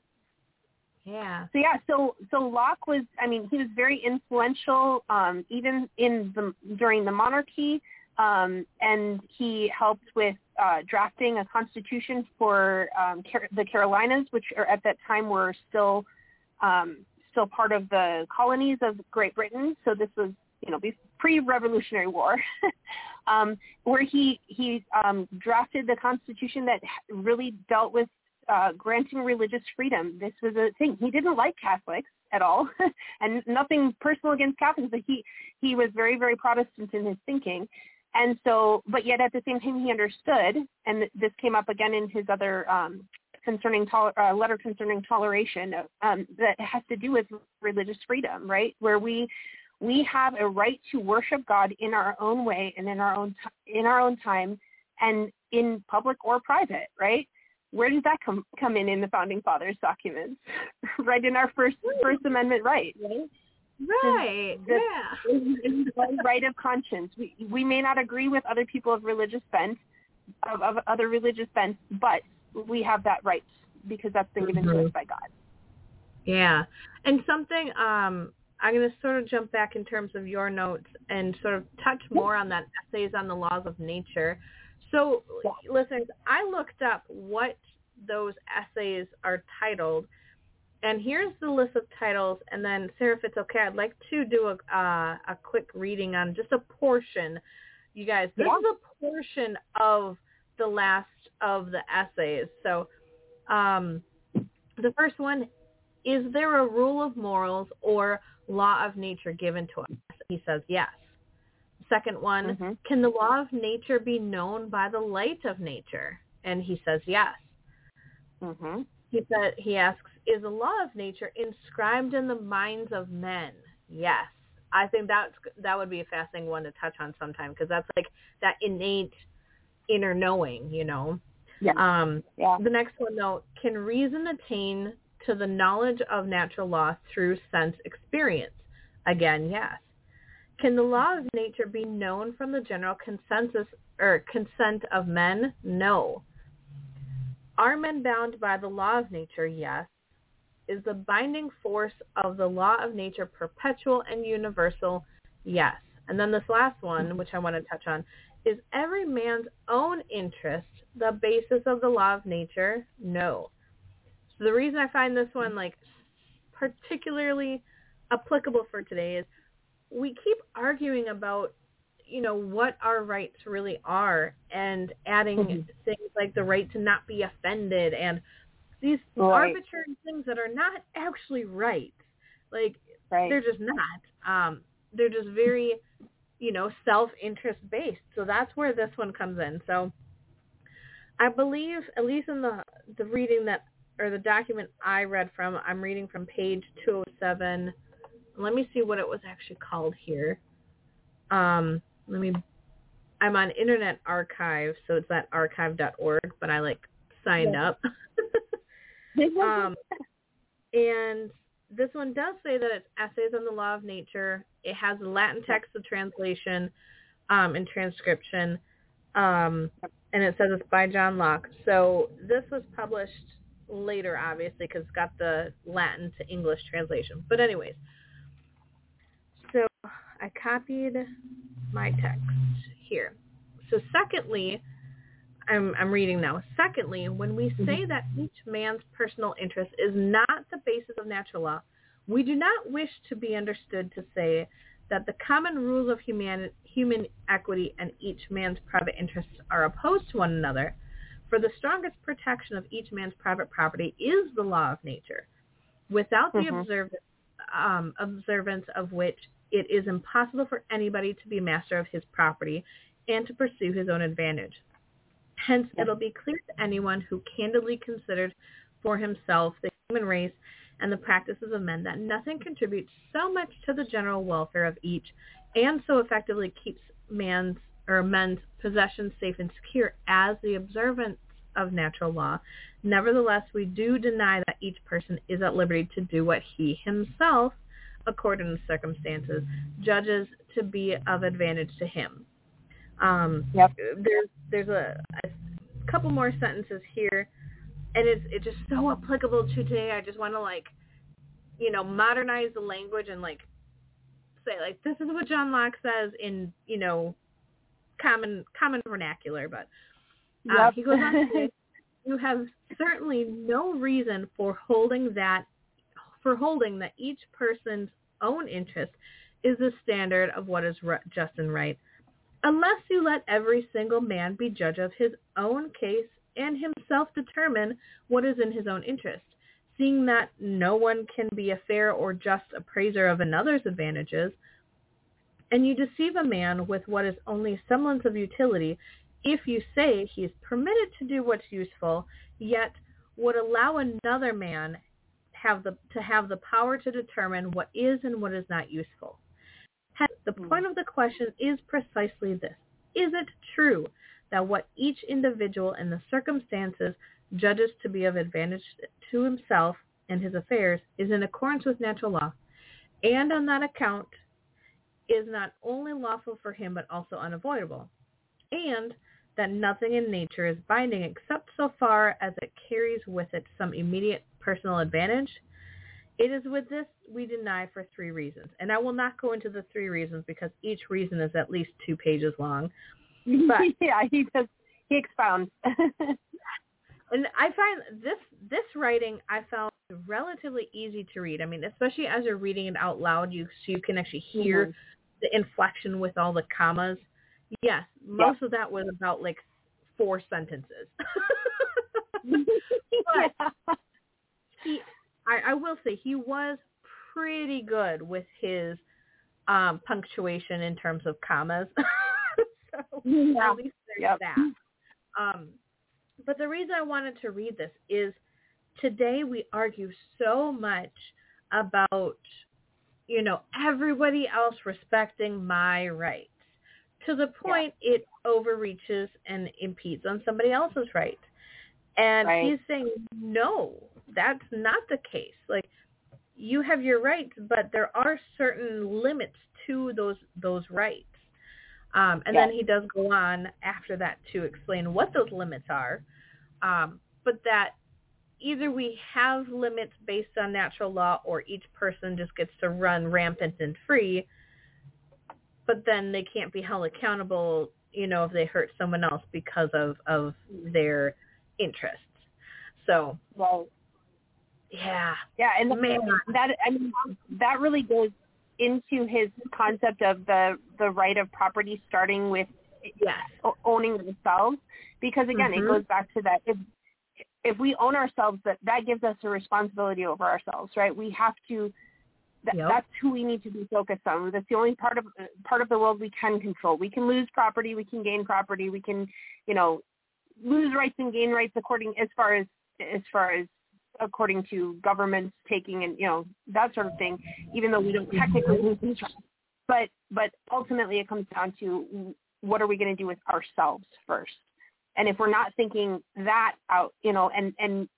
B: Yeah.
A: so yeah, so so Locke was, I mean, he was very influential, um, even in the during the monarchy, um, and he helped with uh, drafting a constitution for um, Car- the Carolinas, which are at that time were still um, still part of the colonies of Great Britain. So this was, you know, be- pre-Revolutionary War, [LAUGHS] um, where he he um, drafted the constitution that really dealt with uh, granting religious freedom. This was a thing. He didn't like Catholics at all, [LAUGHS] and nothing personal against Catholics, but he he was very very Protestant in his thinking. And so, but yet at the same time, he understood, and this came up again in his other um, concerning tol- uh, letter concerning toleration um, that has to do with religious freedom, right? Where we we have a right to worship God in our own way and in our own t- in our own time, and in public or private, right? Where does that come come in in the founding fathers' documents? [LAUGHS] right in our first First Amendment right, right?
B: Right.
A: the-
B: yeah.
A: right of conscience. We we may not agree with other people of religious bent, of, of other religious bent, but we have that right because that's been given to us by God.
B: Yeah. And something um I'm going to sort of jump back in terms of your notes and sort of touch more on that essays on the laws of nature. So, listeners, I looked up what those essays are titled, and here's the list of titles. And then, Sarah, if it's okay, I'd like to do a uh, a quick reading on just a portion. You guys, this
A: Yeah.
B: is a portion of the last of the essays. So, um, the first one is there a rule of morals or law of nature given to us? He says yes. Second one,
A: Mhm.
B: can the law of nature be known by the light of nature? And he says yes.
A: Mhm.
B: He said he asks, is the law of nature inscribed in the minds of men? Yes. I think that's that would be a fascinating one to touch on sometime because that's like that innate inner knowing, you know.
A: Yeah.
B: Um,
A: Yeah.
B: the next one though, can reason attain to the knowledge of natural law through sense experience? Again, yes. Can the law of nature be known from the general consensus or consent of men? No. Are men bound by the law of nature? Yes. Is the binding force of the law of nature perpetual and universal? Yes. And then this last one, which I want to touch on, is every man's own interest the basis of the law of nature? No. So the reason I find this one like particularly applicable for today is we keep arguing about you know what our rights really are and adding
A: Mhm.
B: things like the right to not be offended and these
A: Right.
B: arbitrary things that are not actually right like
A: Right.
B: they're just not um they're just very you know self-interest based so that's where this one comes in so i believe at least in the the reading that or the document i read from i'm reading from page 207 let me see what it was actually called here um let me i'm on internet archive so it's at archive.org but i like signed
A: Yeah.
B: up [LAUGHS] um, and this one does say that it's essays on the law of nature. It has a Latin text of translation um, and transcription, um, and it says it's by John Locke. So this was published later, obviously, because it's got the Latin to English translation. But anyways, so I copied my text here. So secondly, I'm, I'm reading now. Secondly, when we mm-hmm. say that each man's personal interest is not the basis of natural law, we do not wish to be understood to say that the common rules of human, human equity and each man's private interests are opposed to one another. For the strongest protection of each man's private property is the law of nature, without the
A: Mhm.
B: observance, um, observance of which it is impossible for anybody to be master of his property and to pursue his own advantage. Hence,
A: Yeah.
B: it'll be clear to anyone who candidly considered for himself the human race and the practices of men that nothing contributes so much to the general welfare of each and so effectively keeps man's or men's possessions safe and secure as the observance of natural law. Nevertheless, we do deny that each person is at liberty to do what he himself, according to circumstances, judges to be of advantage to him. Um,
A: Yep.
B: There's there's a, a couple more sentences here, and it's it's just so applicable to today. I just want to like, you know, modernize the language and like say like this is what John Locke says in you know common common vernacular, but uh, he goes on to say, you have certainly no reason for holding that for holding that each person's own interest is the standard of what is just and right, unless you let every single man be judge of his own case and himself determine what is in his own interest. Seeing that no one can be a fair or just appraiser of another's advantages, and you deceive a man with what is only semblance of utility if you say he is permitted to do what's useful, yet would allow another man have the to have the power to determine what is and what is not useful. The hmm. point of the question is precisely this. Is it true that what each individual in the circumstances judges to be of advantage to himself and his affairs is in accordance with natural law, and on that account is not only lawful for him but also unavoidable, and that nothing in nature is binding except so far as it carries with it some immediate personal advantage. It is with this we deny for three reasons. And I will not go into the three reasons because each reason is at least two pages long. But- [LAUGHS]
A: yeah, he does. He expounds. [LAUGHS]
B: And I find this this writing I found relatively easy to read. I mean, especially as you're reading it out loud, you so you can actually hear
A: Mhm.
B: the inflection with all the commas. Yes, most of that was about like four sentences. [LAUGHS] [LAUGHS]
A: yeah.
B: he, I, I will say, he was pretty good with his um, punctuation in terms of commas. [LAUGHS] so
A: Yeah.
B: at least there's
A: Yep.
B: that. Um, but the reason I wanted to read this is today we argue so much about, you know, everybody else respecting my rights to the point it overreaches and impedes on somebody else's rights. And
A: Right.
B: he's saying, no, that's not the case. Like, you have your rights, but there are certain limits to those those rights. Um, and then he does go on after that to explain what those limits are. Um, but that either we have limits based on natural law or each person just gets to run rampant and free, but then they can't be held accountable, you know, if they hurt someone else because of, of their interests. So,
A: Well,
B: yeah.
A: yeah, and the,
B: Man.
A: that I mean that really goes into his concept of the the right of property starting with
B: Yes.
A: owning themselves because again
B: Mhm.
A: it goes back to that if if we own ourselves that that gives us a responsibility over ourselves right we have to that,
B: Yep.
A: that's who we need to be focused on. That's the only part of part of the world we can control. We can lose property we can gain property we can you know lose rights and gain rights according as far as as far as according to governments taking and you know that sort of thing even though we don't technically lose these rights. But but ultimately it comes down to what are we going to do with ourselves first? And if we're not thinking that out you know and and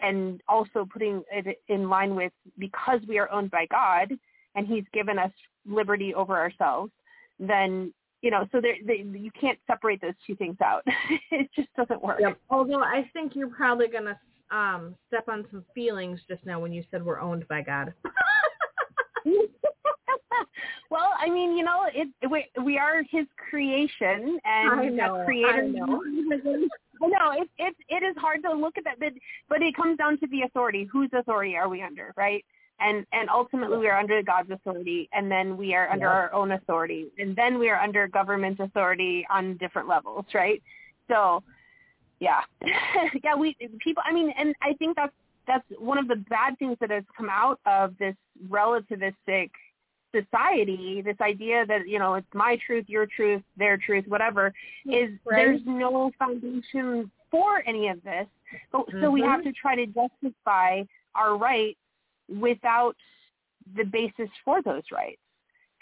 A: and also putting it in line with because we are owned by god and he's given us liberty over ourselves then you know so there they, you can't separate those two things out [LAUGHS] it just doesn't work
B: Yep. Although I think you're probably going to um, step on some feelings just now when you said we're owned by God. [LAUGHS] [LAUGHS]
A: well, I mean, you know, it, we we are his creation, and
B: I know,
A: creator.
B: I know. [LAUGHS]
A: I know it it it is hard to look at that, but but it comes down to the authority. Whose authority are we under, right? And and ultimately, we are under God's authority, and then we are under
B: Yep.
A: our own authority, and then we are under government authority on different levels, right? So, yeah, [LAUGHS] yeah, we people. I mean, and I think that's that's one of the bad things that has come out of this relativistic society, this idea that, you know, it's my truth, your truth, their truth, whatever, is
B: Right.
A: there's no foundation for any of this. But, So we have
B: Mhm.
A: to try to justify our rights without the basis for those rights.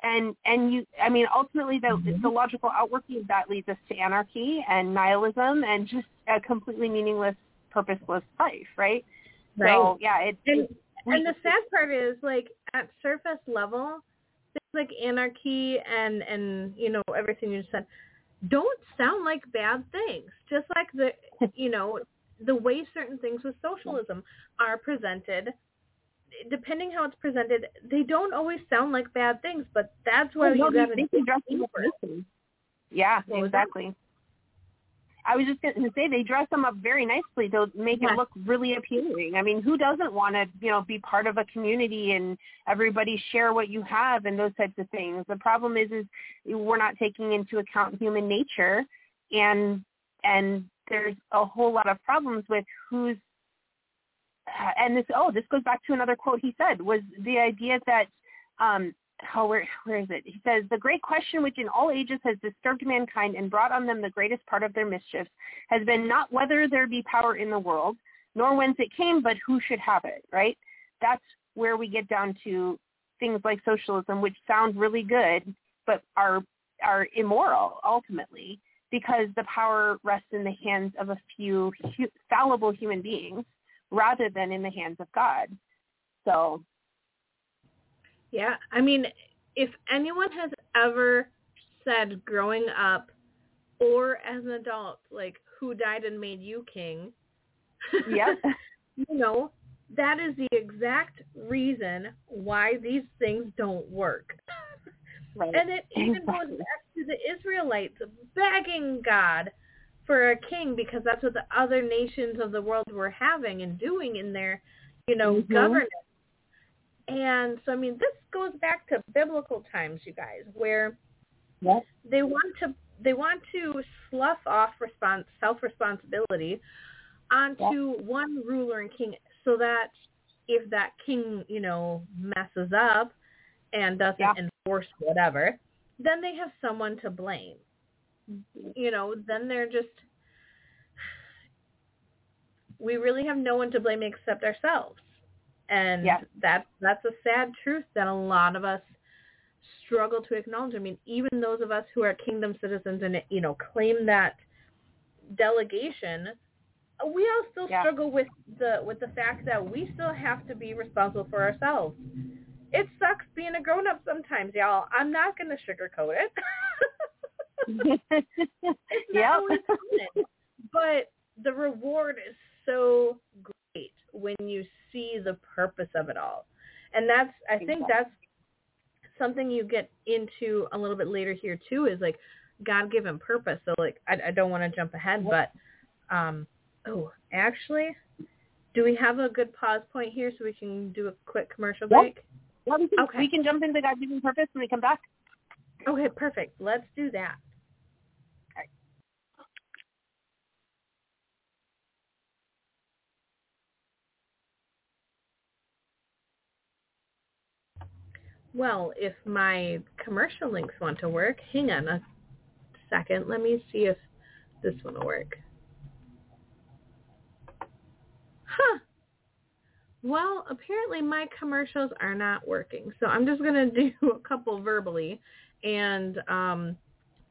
A: And and you, I mean, ultimately, the
B: Mhm.
A: the logical outworking of that leads us to anarchy and nihilism and just a completely meaningless, purposeless life, right?
B: Right.
A: So yeah, it,
B: and,
A: it
B: and the sad part is, like, at surface level, things like anarchy and, and you know, everything you just said don't sound like bad things. Just like the, you know, the way certain things with socialism are presented, depending how it's presented, they don't always sound like bad things, but that's why
A: Oh, no,
B: you got to
A: they can dress them up nicely. Yeah,
B: What
A: exactly. I was just going to say they dress them up very nicely to make
B: Yes.
A: it look really appealing. I mean, who doesn't want to, you know, be part of a community and everybody share what you have and those types of things? The problem is, is we're not taking into account human nature, and and there's a whole lot of problems with who's and this oh this goes back to another quote he said was the idea that um oh where where is it he says the great question which in all ages has disturbed mankind and brought on them the greatest part of their mischiefs has been not whether there be power in the world nor whence it came but who should have it right that's where we get down to things like socialism which sound really good but are are immoral ultimately because the power rests in the hands of a few hu- fallible human beings rather than in the hands of God. So,
B: Yeah, I mean, if anyone has ever said growing up or as an adult, like, who died and made you king,
A: yep. [LAUGHS]
B: you know, that is the exact reason why these things don't work.
A: right.
B: And it even
A: Exactly.
B: goes back to the Israelites begging God for a king because that's what the other nations of the world were having and doing in their, you know,
A: Mhm.
B: governance. And so, I mean, this goes back to biblical times, you guys, where they want to they want to slough off respons- self responsibility onto one ruler and king, so that if that king, you know, messes up and doesn't
A: Yeah.
B: enforce whatever, then they have someone to blame. You know, then they're just we really have no one to blame except ourselves. And
A: Yeah.
B: that's that's a sad truth that a lot of us struggle to acknowledge. I mean, even those of us who are kingdom citizens and you know claim that delegation, uh, we all still
A: Yeah.
B: struggle with the with the fact that we still have to be responsible for ourselves. It sucks being a grown up sometimes, y'all. I'm not gonna sugarcoat it. [LAUGHS] [LAUGHS] it's not
A: Yep.
B: always fun. But the reward is so great when you see the purpose of it all. And that's I think
A: Exactly.
B: that's something you get into a little bit later here too is like God given purpose. So like I, I don't want to jump ahead, but um oh actually do we have a good pause point here so we can do a quick commercial
A: Yep.
B: break?
A: We, can,
B: Okay.
A: we can jump into God-given purpose when we come back.
B: Okay, perfect. Let's do that. Well, if my commercial links want to work, hang on a second. Let me see if this one will work. Huh. Well, apparently my commercials are not working. So I'm just going [LAUGHS] to do a couple verbally. And um,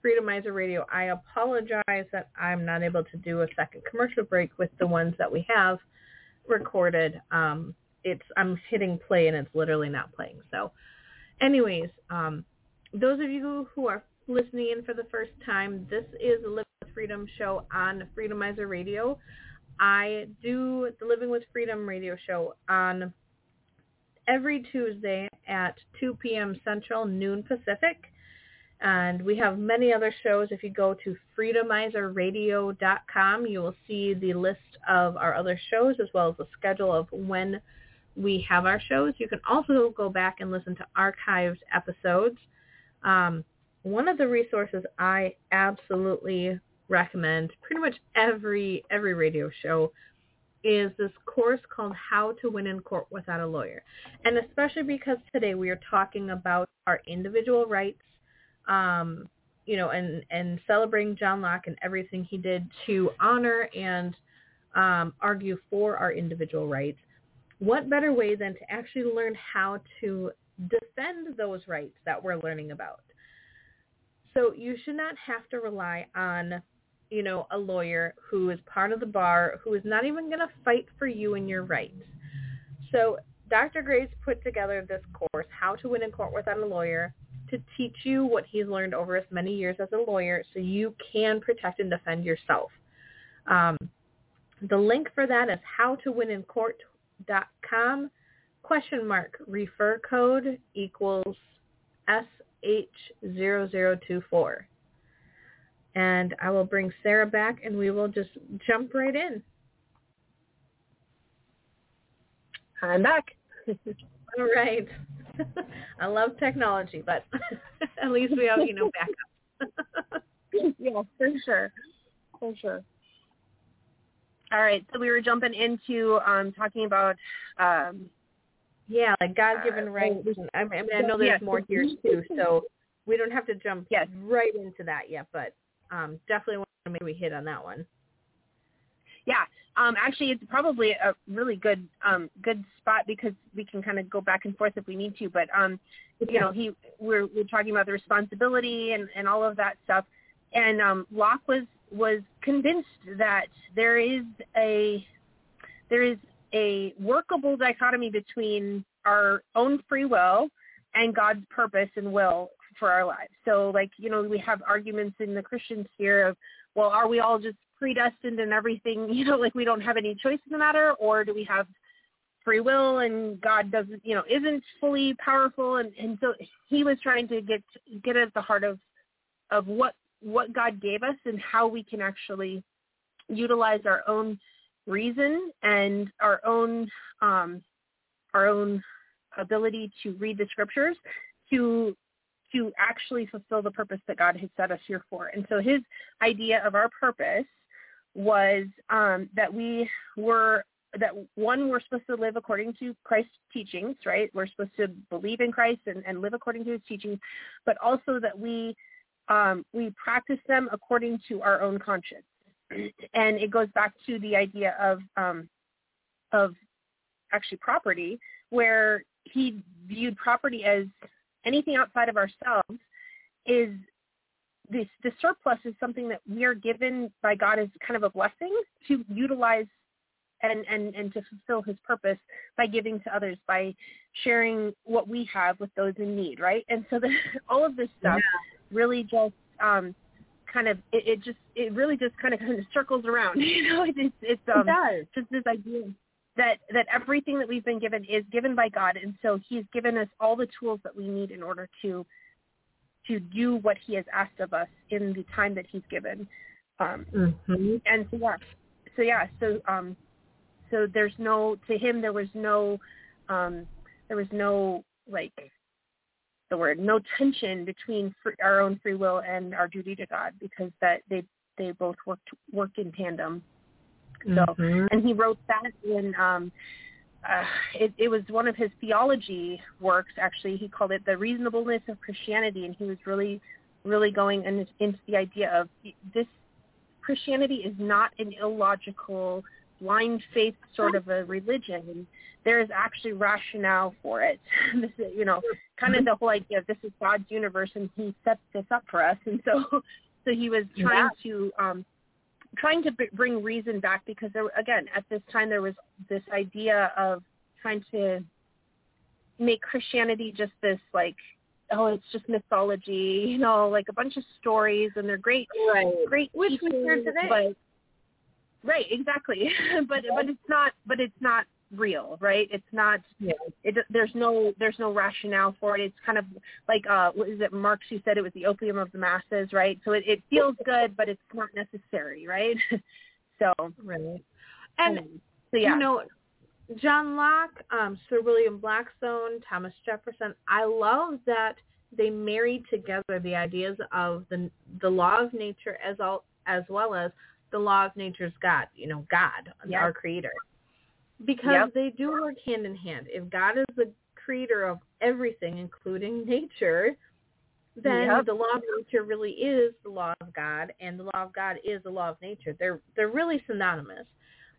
B: Freedomizer Radio, I apologize that I'm not able to do a second commercial break with the ones that we have recorded. Um, it's I'm hitting play and it's literally not playing. So anyways, um, those of you who are listening in for the first time, this is the Living with Freedom show on Freedomizer Radio. I do the Living with Freedom radio show on every Tuesday at 2 p.m. Central, noon Pacific. And we have many other shows. If you go to freedomizerradio.com, you will see the list of our other shows as well as the schedule of when we have our shows. You can also go back and listen to archived episodes. Um, one of the resources I absolutely recommend pretty much every every radio show is this course called How to Win in Court Without a Lawyer. And especially because today we are talking about our individual rights, um, you know, and, and celebrating John Locke and everything he did to honor and um, argue for our individual rights. What better way than to actually learn how to defend those rights that we're learning about? So you should not have to rely on you know, a lawyer who is part of the bar, who is not even going to fight for you and your rights. So Dr. Grace put together this course, How to Win in Court Without a Lawyer, to teach you what he's learned over his many years as a lawyer so you can protect and defend yourself. Um, the link for that is howtowinincourt.com, question mark, refer code equals SH0024 and I will bring Sarah back and we will just jump right in.
A: I'm back.
B: All right. I love technology, but at least we have, you know, backup.
A: yeah, for sure. For sure. All right, so we were jumping into um, talking about um,
B: yeah, like God-given
A: Uh,
B: rights. I mean, I know there's
A: yes.
B: more here too, so we don't have to jump
A: Yes.
B: right into that yet, but um, definitely want to maybe hit on that one.
A: yeah. Um, actually, it's probably a really good um, good spot because we can kind of go back and forth if we need to. But um, you know, he we're we're talking about the responsibility and, and all of that stuff. And um, Locke was was convinced that there is a there is a workable dichotomy between our own free will and God's purpose and will for our lives. So like, you know, we have arguments in the Christian sphere of, well, are we all just predestined and everything, [LAUGHS] you know, like we don't have any choice in the matter or do we have free will and God doesn't, you know, isn't fully powerful and, and so he was trying to get get at the heart of of what what God gave us and how we can actually utilize our own reason and our own um our own ability to read the scriptures to to actually fulfill the purpose that God has set us here for. And so his idea of our purpose was um, that we were that one we're supposed to live according to Christ's teachings, right? We're supposed to believe in Christ and, and live according to his teachings, but also that we um, we practice them according to our own conscience. And it goes back to the idea of um, of actually property, where he viewed property as anything outside of ourselves is this the surplus is something that we are given by God as kind of a blessing to utilize and, and, and to fulfill his purpose by giving to others, by sharing what we have with those in need, right? And so the, [LAUGHS] all of this stuff yeah. Really just um, kind of it, it just it really just kind of [LAUGHS] kind of circles around, [LAUGHS] you know. It's it's um,
B: it does.
A: just this idea that that everything that we've been given is given by God, and so He's given us all the tools that we need in order to to do what He has asked of us in the time that He's given. Um,
B: mm-hmm.
A: And so yeah, so yeah, so um, so there's no to Him there was no um, there was no like the word no tension between free, our own free will and our duty to God because that they they both work work in tandem. So,
B: mm-hmm.
A: and he wrote that in um, uh, it, it was one of his theology works. Actually, he called it the reasonableness of Christianity, and he was really, really going in, into the idea of this Christianity is not an illogical, blind faith sort of a religion. There is actually rationale for it. [LAUGHS] this is, you know, kind of the whole idea of this is God's universe, and He set this up for us, and so, [LAUGHS] so he was trying
B: yeah.
A: to um, trying to b- bring reason back because there again at this time there was this idea of trying to make Christianity just this like oh it's just mythology you know like a bunch of stories and they're great
B: right.
A: great
B: which we hear today
A: right exactly [LAUGHS] but but it's not but it's not real, right? It's not.
B: Yeah.
A: It, there's no there's no rationale for it. It's kind of like uh, what is it? Marx who said it was the opium of the masses, right? So it, it feels good, but it's not necessary, right? [LAUGHS] so
B: right. And
A: um, so yeah,
B: you know, John Locke, um, Sir William Blackstone, Thomas Jefferson. I love that they marry together the ideas of the the law of nature as all as well as the law of nature's God. You know, God, our Creator because
A: Yep.
B: they do work hand in hand. If God is the creator of everything, including nature, then
A: Yep.
B: the law of nature really is the law of God, and the law of God is the law of nature. They're they're really synonymous.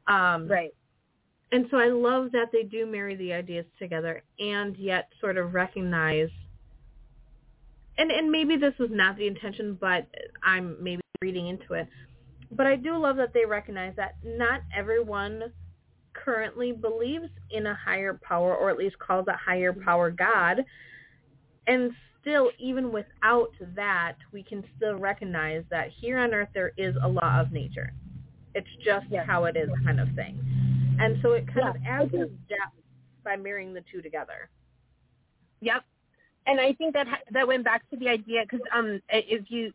B: Um,
A: right.
B: And so I love that they do marry the ideas together, and yet sort of recognize. And and maybe this was not the intention, but I'm maybe reading into it. But I do love that they recognize that not everyone currently believes in a higher power or at least calls a higher power God. And still, even without that, we can still recognize that here on earth there is a law of nature. It's just
A: Yes.
B: how it is kind of thing. And so it kind
A: Yeah,
B: of adds depth by marrying the two together.
A: Yep. And I think that that went back to the idea because um, if you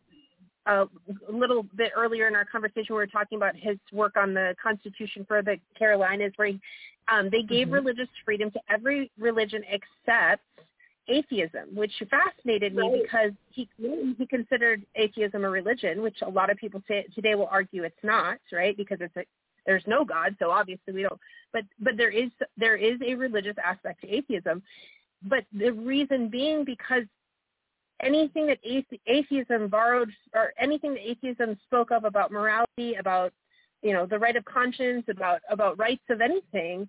A: a little bit earlier in our conversation, we were talking about his work on the Constitution for the Carolinas, where he, um, they gave
B: Mhm.
A: religious freedom to every religion except atheism, which fascinated me
B: Right.
A: because he he considered atheism a religion, which a lot of people say, today will argue it's not, right? Because it's a there's no God, so obviously we don't. But but there is there is a religious aspect to atheism, but the reason being because anything that atheism borrowed or anything that atheism spoke of about morality, about you know the right of conscience, about about rights of anything,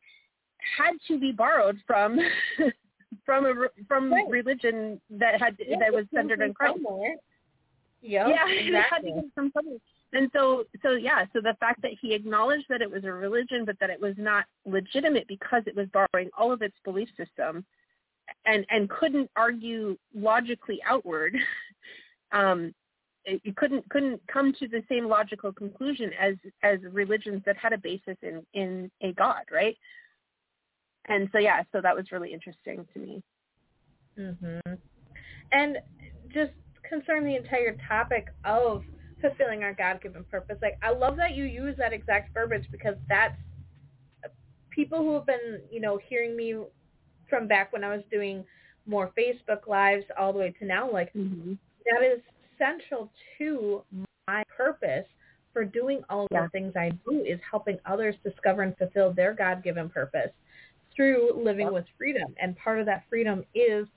A: had to be borrowed from [LAUGHS] from a from
B: Right.
A: religion that had that was centered on Christ.
B: Yep,
A: yeah, [LAUGHS] it had to
B: exactly.
A: somewhere. And so, so yeah, so the fact that he acknowledged that it was a religion, but that it was not legitimate because it was borrowing all of its belief system, and and couldn't argue logically outward, [LAUGHS] um, you couldn't couldn't come to the same logical conclusion as as religions that had a basis in in a god, right? And so yeah, so that was really interesting to me.
B: Mhm. And just concern the entire topic of fulfilling our God-given purpose. Like I love that you use that exact verbiage because that's people who have been, you know, hearing me from back when I was doing more Facebook lives all the way to now like
A: Mm-hmm.
B: that is central to my purpose for doing all
A: Yeah.
B: the things I do is helping others discover and fulfill their God-given purpose through living
A: Yep.
B: with freedom. And part of that freedom is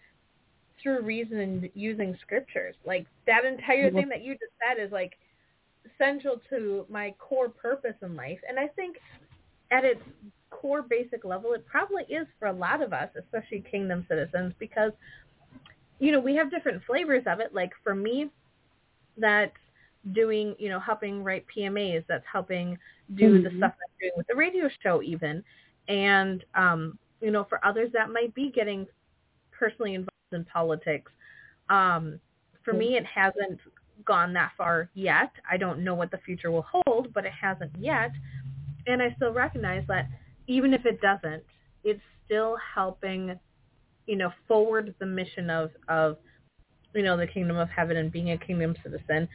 B: through reason and using scriptures. Like that entire thing that you just said is like central to my core purpose in life. And I think at its core basic level, it probably is for a lot of us, especially kingdom citizens, because, you know, we have different flavors of it. Like for me, that's doing, you know, helping write PMAs, that's helping do the
A: Mhm.
B: stuff I'm doing with the radio show even. And, um, you know, for others that might be getting personally involved in politics. Um, for me, it hasn't gone that far yet. I don't know what the future will hold, but it hasn't yet. And I still recognize that even if it doesn't, it's still helping, you know, forward the mission of, of, you know, the kingdom of heaven and being a kingdom citizen.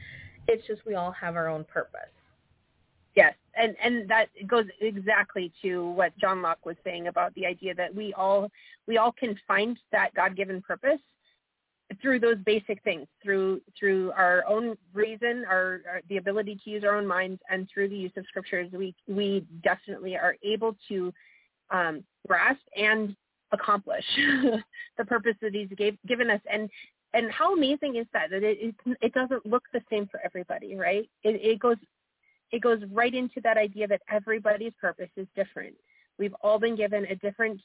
B: It's just we all have our own purpose.
A: Yes, and and that goes exactly to what John Locke was saying about the idea that we all we all can find that God-given purpose through those basic things, through through our own reason, our, our the ability to use our own minds, and through the use of scriptures, we we definitely are able to um, grasp and accomplish [LAUGHS] the purpose that He's gave, given us. And and how amazing is that? That it it, it doesn't look the same for everybody, right? It, it goes it goes right into that idea that everybody's purpose is different. We've all been given a different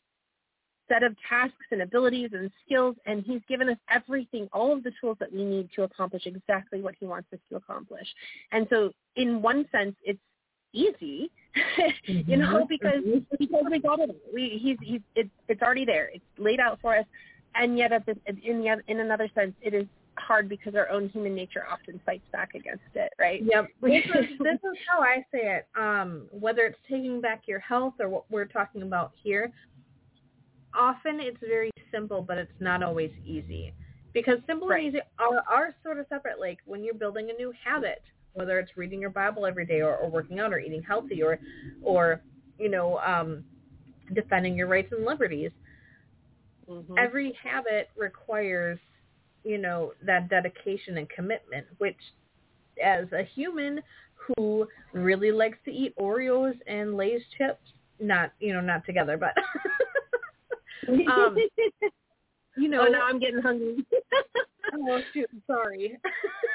A: set of tasks and abilities and skills, and he's given us everything, all of the tools that we need to accomplish exactly what he wants us to accomplish. And so in one sense, it's easy, [LAUGHS] you know, because because we got it. We he's he's it's it's already there. It's laid out for us, and yet at this in the, in another sense, it is hard because our own human nature often fights back against it, right?
B: Yep. [LAUGHS] This is, this is how I say it. Um, whether it's taking back your health or what we're talking about here, often it's very simple, but it's not always easy. Because simple
A: Right.
B: and easy are, are sort of separate. Like when you're building a new habit, whether it's reading your Bible every day or, or working out or eating healthy or, or you know, um, defending your rights and liberties.
A: Mhm.
B: Every habit requires, you know, that dedication and commitment, which as a human who really likes to eat Oreos and Lay's chips, not, you know, not together, but, [LAUGHS] um, [LAUGHS] you know,
A: oh, now I'm getting hungry. [LAUGHS]
B: oh shoot, sorry.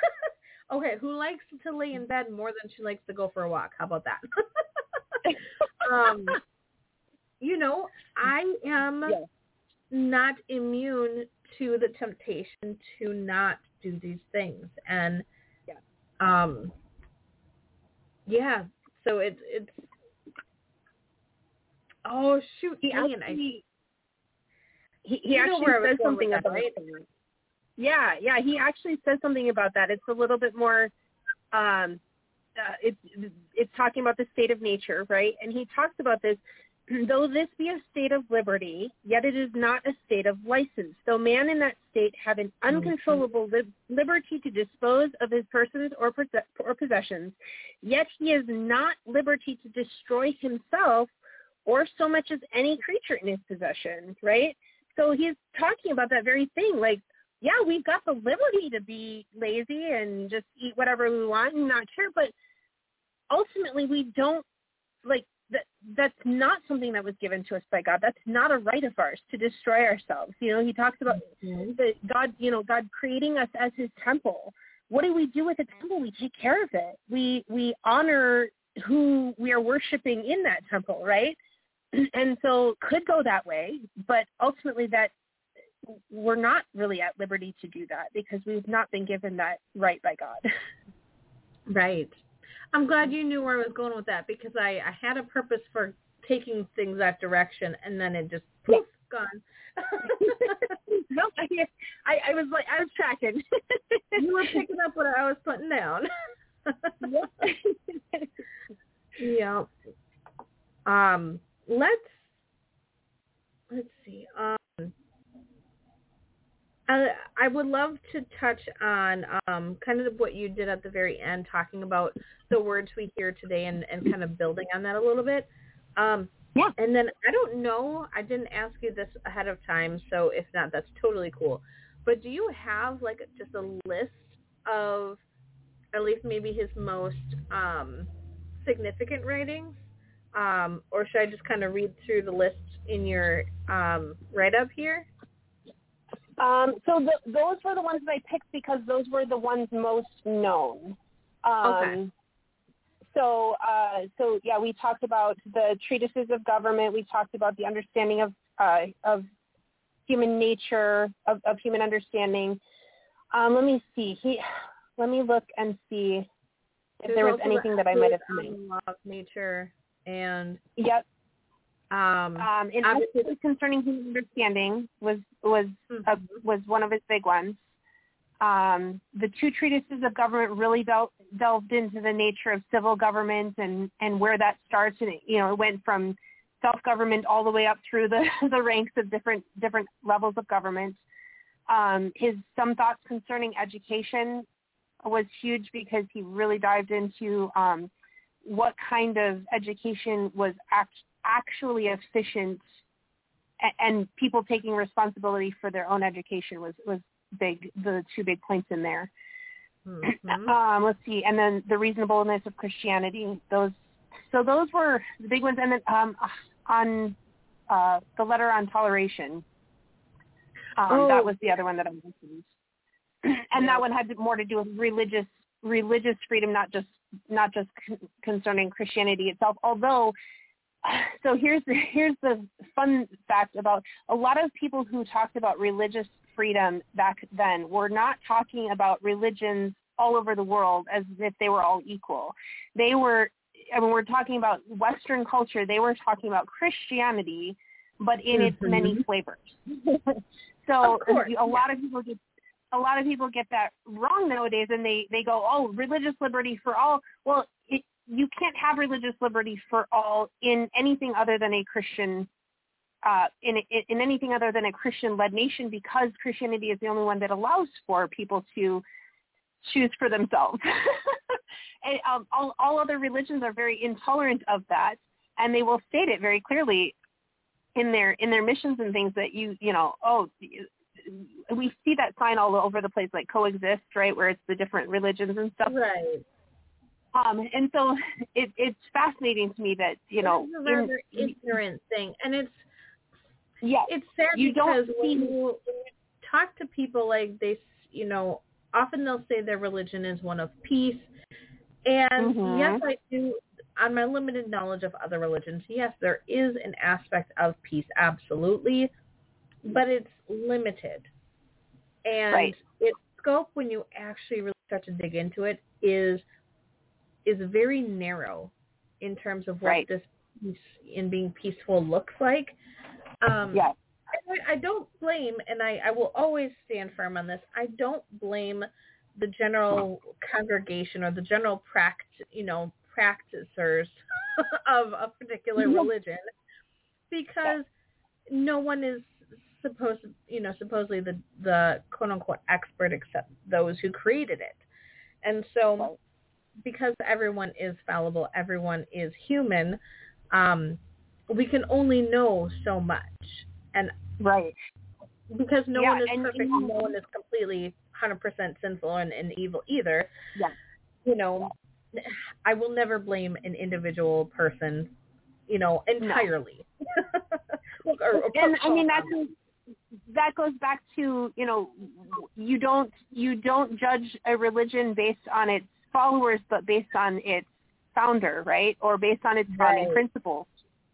B: [LAUGHS] okay, who likes to lay in bed more than she likes to go for a walk? How about that? um, you know, I am
A: Yes.
B: not immune to the temptation to not do these things, and
A: Yeah.
B: um, yeah. So it's it's. Oh shoot,
A: he
B: Ian, I
A: actually he, he actually
B: where I was
A: says something about
B: right?
A: that. Yeah, yeah, he actually says something about that. It's a little bit more um uh, it's it's talking about the state of nature, right? And he talks about this [CLEARS THROAT] though this be a state of liberty, yet it is not a state of license. Though man in that state have an uncontrollable lib- liberty to dispose of his persons or, pos- or possessions, yet he has not liberty to destroy himself or so much as any creature in his possession, right? So he's talking about that very thing. Like, yeah, we've got the liberty to be lazy and just eat whatever we want and not care, but ultimately we don't like that that's not something that was given to us by God. That's not a right of ours to destroy ourselves. You know, he talks about mm-hmm. the God, you know, God creating us as his temple. What do we do with the temple? We take care of it. We we honor who we are worshiping in that temple, right? And so could go that way, but ultimately that we're not really at liberty to do that because we've not been given that right by God. [LAUGHS]
B: Right. I'm glad you knew where I was going with that because I, I had a purpose for taking things that direction and then it just poof gone. [LAUGHS] [LAUGHS]
A: no, I, I, I was like, I was tracking.
B: you were picking up what I was putting down. yeah. Um, let's let's see. Um, I, I would love to touch on um, kind of what you did at the very end, talking about the words we hear today and, and kind of building on that a little bit. Um,
A: Yeah.
B: And then I don't know, I didn't ask you this ahead of time, so if not, that's totally cool. But do you have like just a list of at least maybe his most um, significant writings, um, or should I just kind of read through the list in your um, write-up here?
A: Um, so the, those were the ones that I picked because those were the ones most known. Um,
B: Okay.
A: So, uh, so yeah, we talked about the treatises of government. We talked about the understanding of uh, of human nature, of, of human understanding. Um, let me see. He, let me look and see if
B: There's
A: there was anything that I might have missed.
B: on law of nature and
A: Yep.
B: um,
A: Um, in
B: Obviously-
A: concerning human understanding was was uh,
B: mhm.
A: was one of his big ones. Um, the two treatises of government really del- delved into the nature of civil government and, and where that starts. And it, you know, it went from self-government all the way up through the, [LAUGHS] the ranks of different different levels of government. Um, his some thoughts concerning education was huge because he really dived into um, what kind of education was act- actually efficient and people taking responsibility for their own education was was big the two big points in there
B: Mhm. [CLEARS THROAT]
A: um let's see and then the reasonableness of christianity those so those were the big ones and then um on uh the letter on toleration um
B: Oh.
A: that was the other one that i mentioned [CLEARS THROAT] and
B: Yeah.
A: that one had more to do with religious religious freedom not just not just con- concerning christianity itself although [SIGHS] so here's the here's the fun fact about a lot of people who talked about religious freedom back then were not talking about religions all over the world as if they were all equal. They were I mean we're talking about western culture, they were talking about Christianity but in its
B: Mhm.
A: many flavors. [LAUGHS] so a lot of people get a lot of people get that wrong nowadays and they they go oh religious liberty for all. Well it, you can't have religious liberty for all in anything other than a christian uh in in in anything other than a christian led nation because christianity is the only one that allows for people to choose for themselves. [LAUGHS] And um, all all other religions are very intolerant of that and they will state it very clearly in their in their missions and things that you you know oh we see that sign all over the place like coexist right where it's the different religions and stuff
B: right.
A: um and so it it's fascinating to me that you know
B: it's a rather
A: in-
B: ignorant thing, and it's
A: yeah
B: it's sad
A: You don't
B: because when
A: see-
B: you, when you talk to people like they, s- you know, often they'll say their religion is one of peace, and
A: Mhm.
B: yes, I do. On my limited knowledge of other religions, yes, there is an aspect of peace, absolutely, but it's limited, and
A: Right.
B: its scope when you actually really start to dig into it is is very narrow in terms of what
A: Right.
B: this peace in being peaceful looks like. Um,
A: yeah
B: I, I don't blame, and I, I will always stand firm on this. I don't blame the general congregation or the general pract, you know, practicers [LAUGHS] of a particular
A: Mhm.
B: religion because no one is supposed, you know, supposedly the the quote unquote expert except those who created it, and so because everyone is fallible, everyone is human. Um, we can only know so much, and
A: right
B: because no
A: Yeah,
B: one is
A: and-
B: perfect,
A: and-
B: no one is completely 100% sinful and, and evil either.
A: Yeah.
B: You know, I will never blame an individual person, you know, entirely. [LAUGHS] or, or
A: and i mean that's that goes back to you know you don't you don't judge a religion based on its followers but based on its founder right? Or based on its founding
B: Right.
A: principles.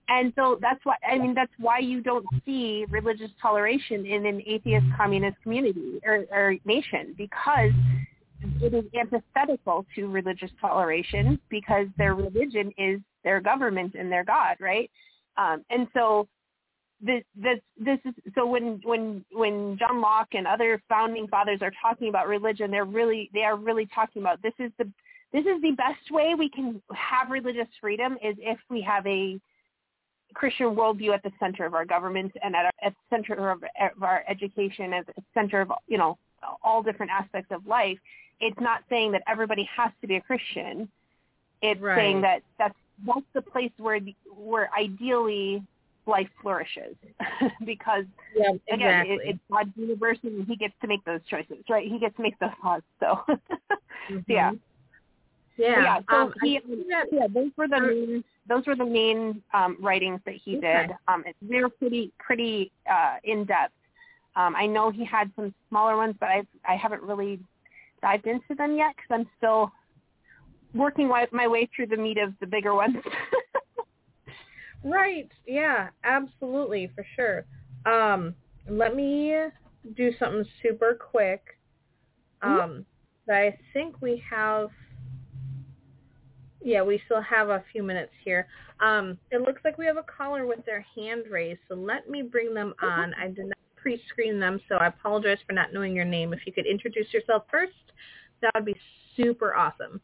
A: And so that's why i mean that's why you don't see religious toleration in an atheist communist community or, or nation because it is antithetical to religious toleration because their religion is their government and their god right? Um, and so this this this is so when when when John Locke and other founding fathers are talking about religion, they're really they are really talking about this is the this is the best way we can have religious freedom is if we have a Christian worldview at the center of our government and at, our, at the center of, of our education, at the center of you know all different aspects of life. It's not saying that everybody has to be a Christian. It's
B: Right.
A: saying that that's that's the place where the, where ideally life flourishes [LAUGHS] because
B: yeah,
A: again
B: exactly.
A: it, it's God's universe and he gets to make those choices right he gets to make those laws so [LAUGHS]
B: Mhm.
A: yeah
B: Yeah.
A: yeah. So
B: um,
A: he,
B: that,
A: yeah, those were the main, those were the main um, writings that he
B: Okay.
A: did. Um, they're pretty pretty uh, in depth. Um, I know he had some smaller ones, but I I haven't really dived into them yet because I'm still working my, my way through the meat of the bigger ones. [LAUGHS]
B: Right. Yeah, absolutely, for sure. Um, let me do something super quick.
A: Mhm.
B: Um, I think we have. Yeah, we still have a few minutes here. Um, it looks like we have a caller with their hand raised, so let me bring them on. I did not pre-screen them, so I apologize for not knowing your name. If you could introduce yourself first, that would be super awesome.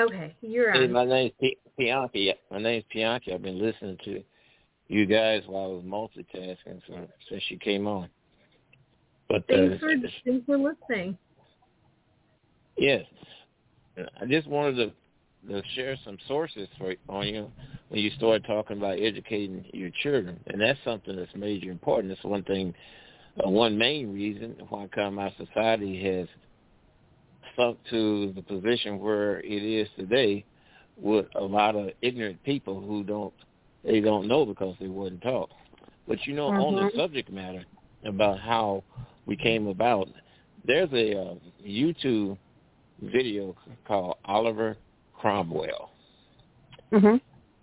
B: Okay, you're
E: Hey, my name's P- Bianchi. My name's Bianchi. I've been listening to you guys while I was multitasking so, since you came on. But uh,
B: for thanks for listening.
E: yes, I just wanted to, to share some sources for on you when you started talking about educating your children, and that's something that's major important. That's one thing, uh, one main reason why come our society has sunk to the position where it is today with a lot of ignorant people who don't they don't know because they wasn't taught. But you know, on the
A: Mhm.
E: subject matter about how we came about, there's a uh, YouTube video called Oliver Cromwell,
A: hmm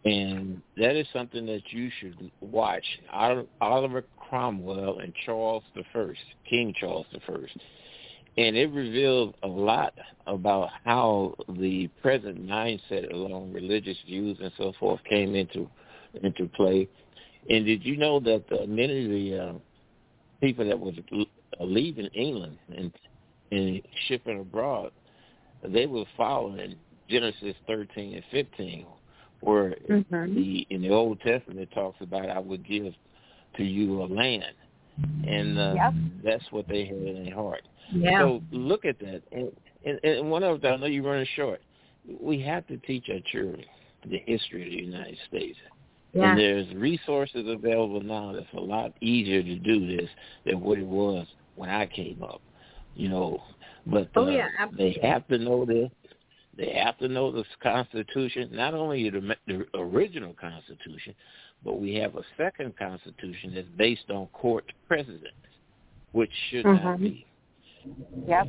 E: and that is something that you should watch. Oliver Cromwell and Charles the First, King Charles the First, and it reveals a lot about how the present mindset along religious views and so forth came into into play. And did you know that uh, many of the uh, people that was leaving England and and shipping abroad, they were following Genesis 13 and 15, where
A: Mhm.
E: the in the Old Testament it talks about I would give to you a land, and uh,
A: Yep.
E: that's what they had in their heart.
B: Yeah.
E: So look at that, and, and, and one of the, I know you're running short. We have to teach our children the history of the United States.
B: yeah.
E: And there's resources available now that's a lot easier to do this than what it was when I came up. You know, but
B: Oh,
E: uh,
B: yeah,
E: they have to know this. They have to know the Constitution, not only the, the original Constitution, but we have a second Constitution that's based on court precedents, which should not
A: Mhm.
E: be.
A: Yep.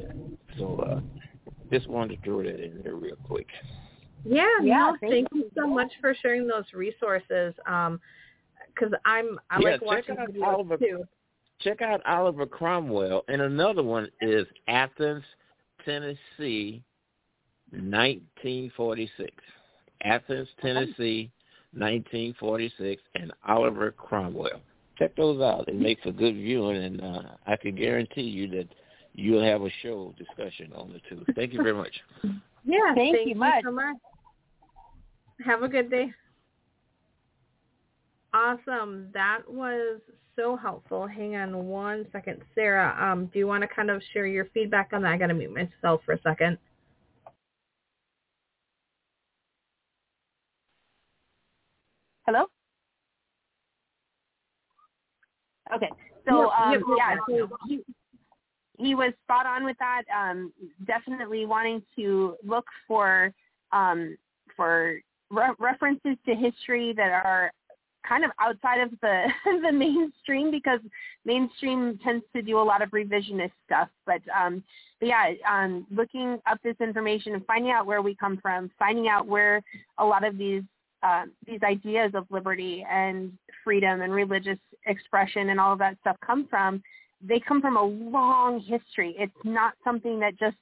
E: So uh, just wanted to throw that in there real quick.
B: Yeah,
A: Yeah,
B: no,
A: thank
B: thank
A: you.
B: you so much for sharing those resources. Um, because I'm I
E: Yeah,
B: like
E: check
B: watching
E: out
B: videos
E: Oliver-
B: too.
E: check out Oliver Cromwell, and another one is Athens, Tennessee, 1946. Athens, Tennessee, 1946, and Oliver Cromwell. Check those out. It makes a good viewing, and uh, I can guarantee you that you'll have a show discussion on the two. Thank you very much. [LAUGHS]
B: Yeah,
A: Thank
B: thank
A: you much.
B: so much. Have a good day. Awesome. That was so helpful. Hang on one second. Sarah, um, do you want to kind of share your feedback on that? I got to mute myself for a second.
A: Hello. Okay. So um, yeah, so he, he was spot on with that. Um, definitely wanting to look for um, for re- references to history that are kind of outside of the [LAUGHS] the mainstream because mainstream tends to do a lot of revisionist stuff. But um, but yeah, um, looking up this information and finding out where we come from, finding out where a lot of these uh, these ideas of liberty and freedom and religious expression and all of that stuff come from, they come from a long history. It's not something that just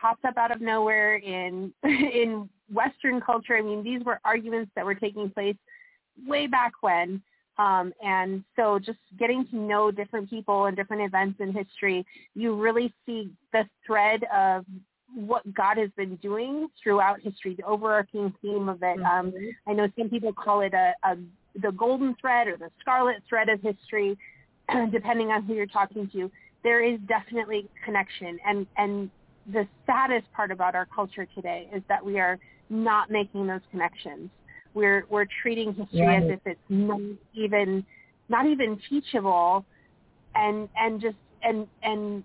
A: pops up out of nowhere in [LAUGHS] in Western culture. I mean, these were arguments that were taking place way back when. Um, and so just getting to know different people and different events in history, you really see the thread of what God has been doing throughout history, the overarching theme of it. Um, I know some people call it a, a the golden thread or the scarlet thread of history, [CLEARS THROAT] depending on who you're talking to. There is definitely connection, and and the saddest part about our culture today is that we are not making those connections. We're we're treating history as if it's not even not even teachable, and and just and and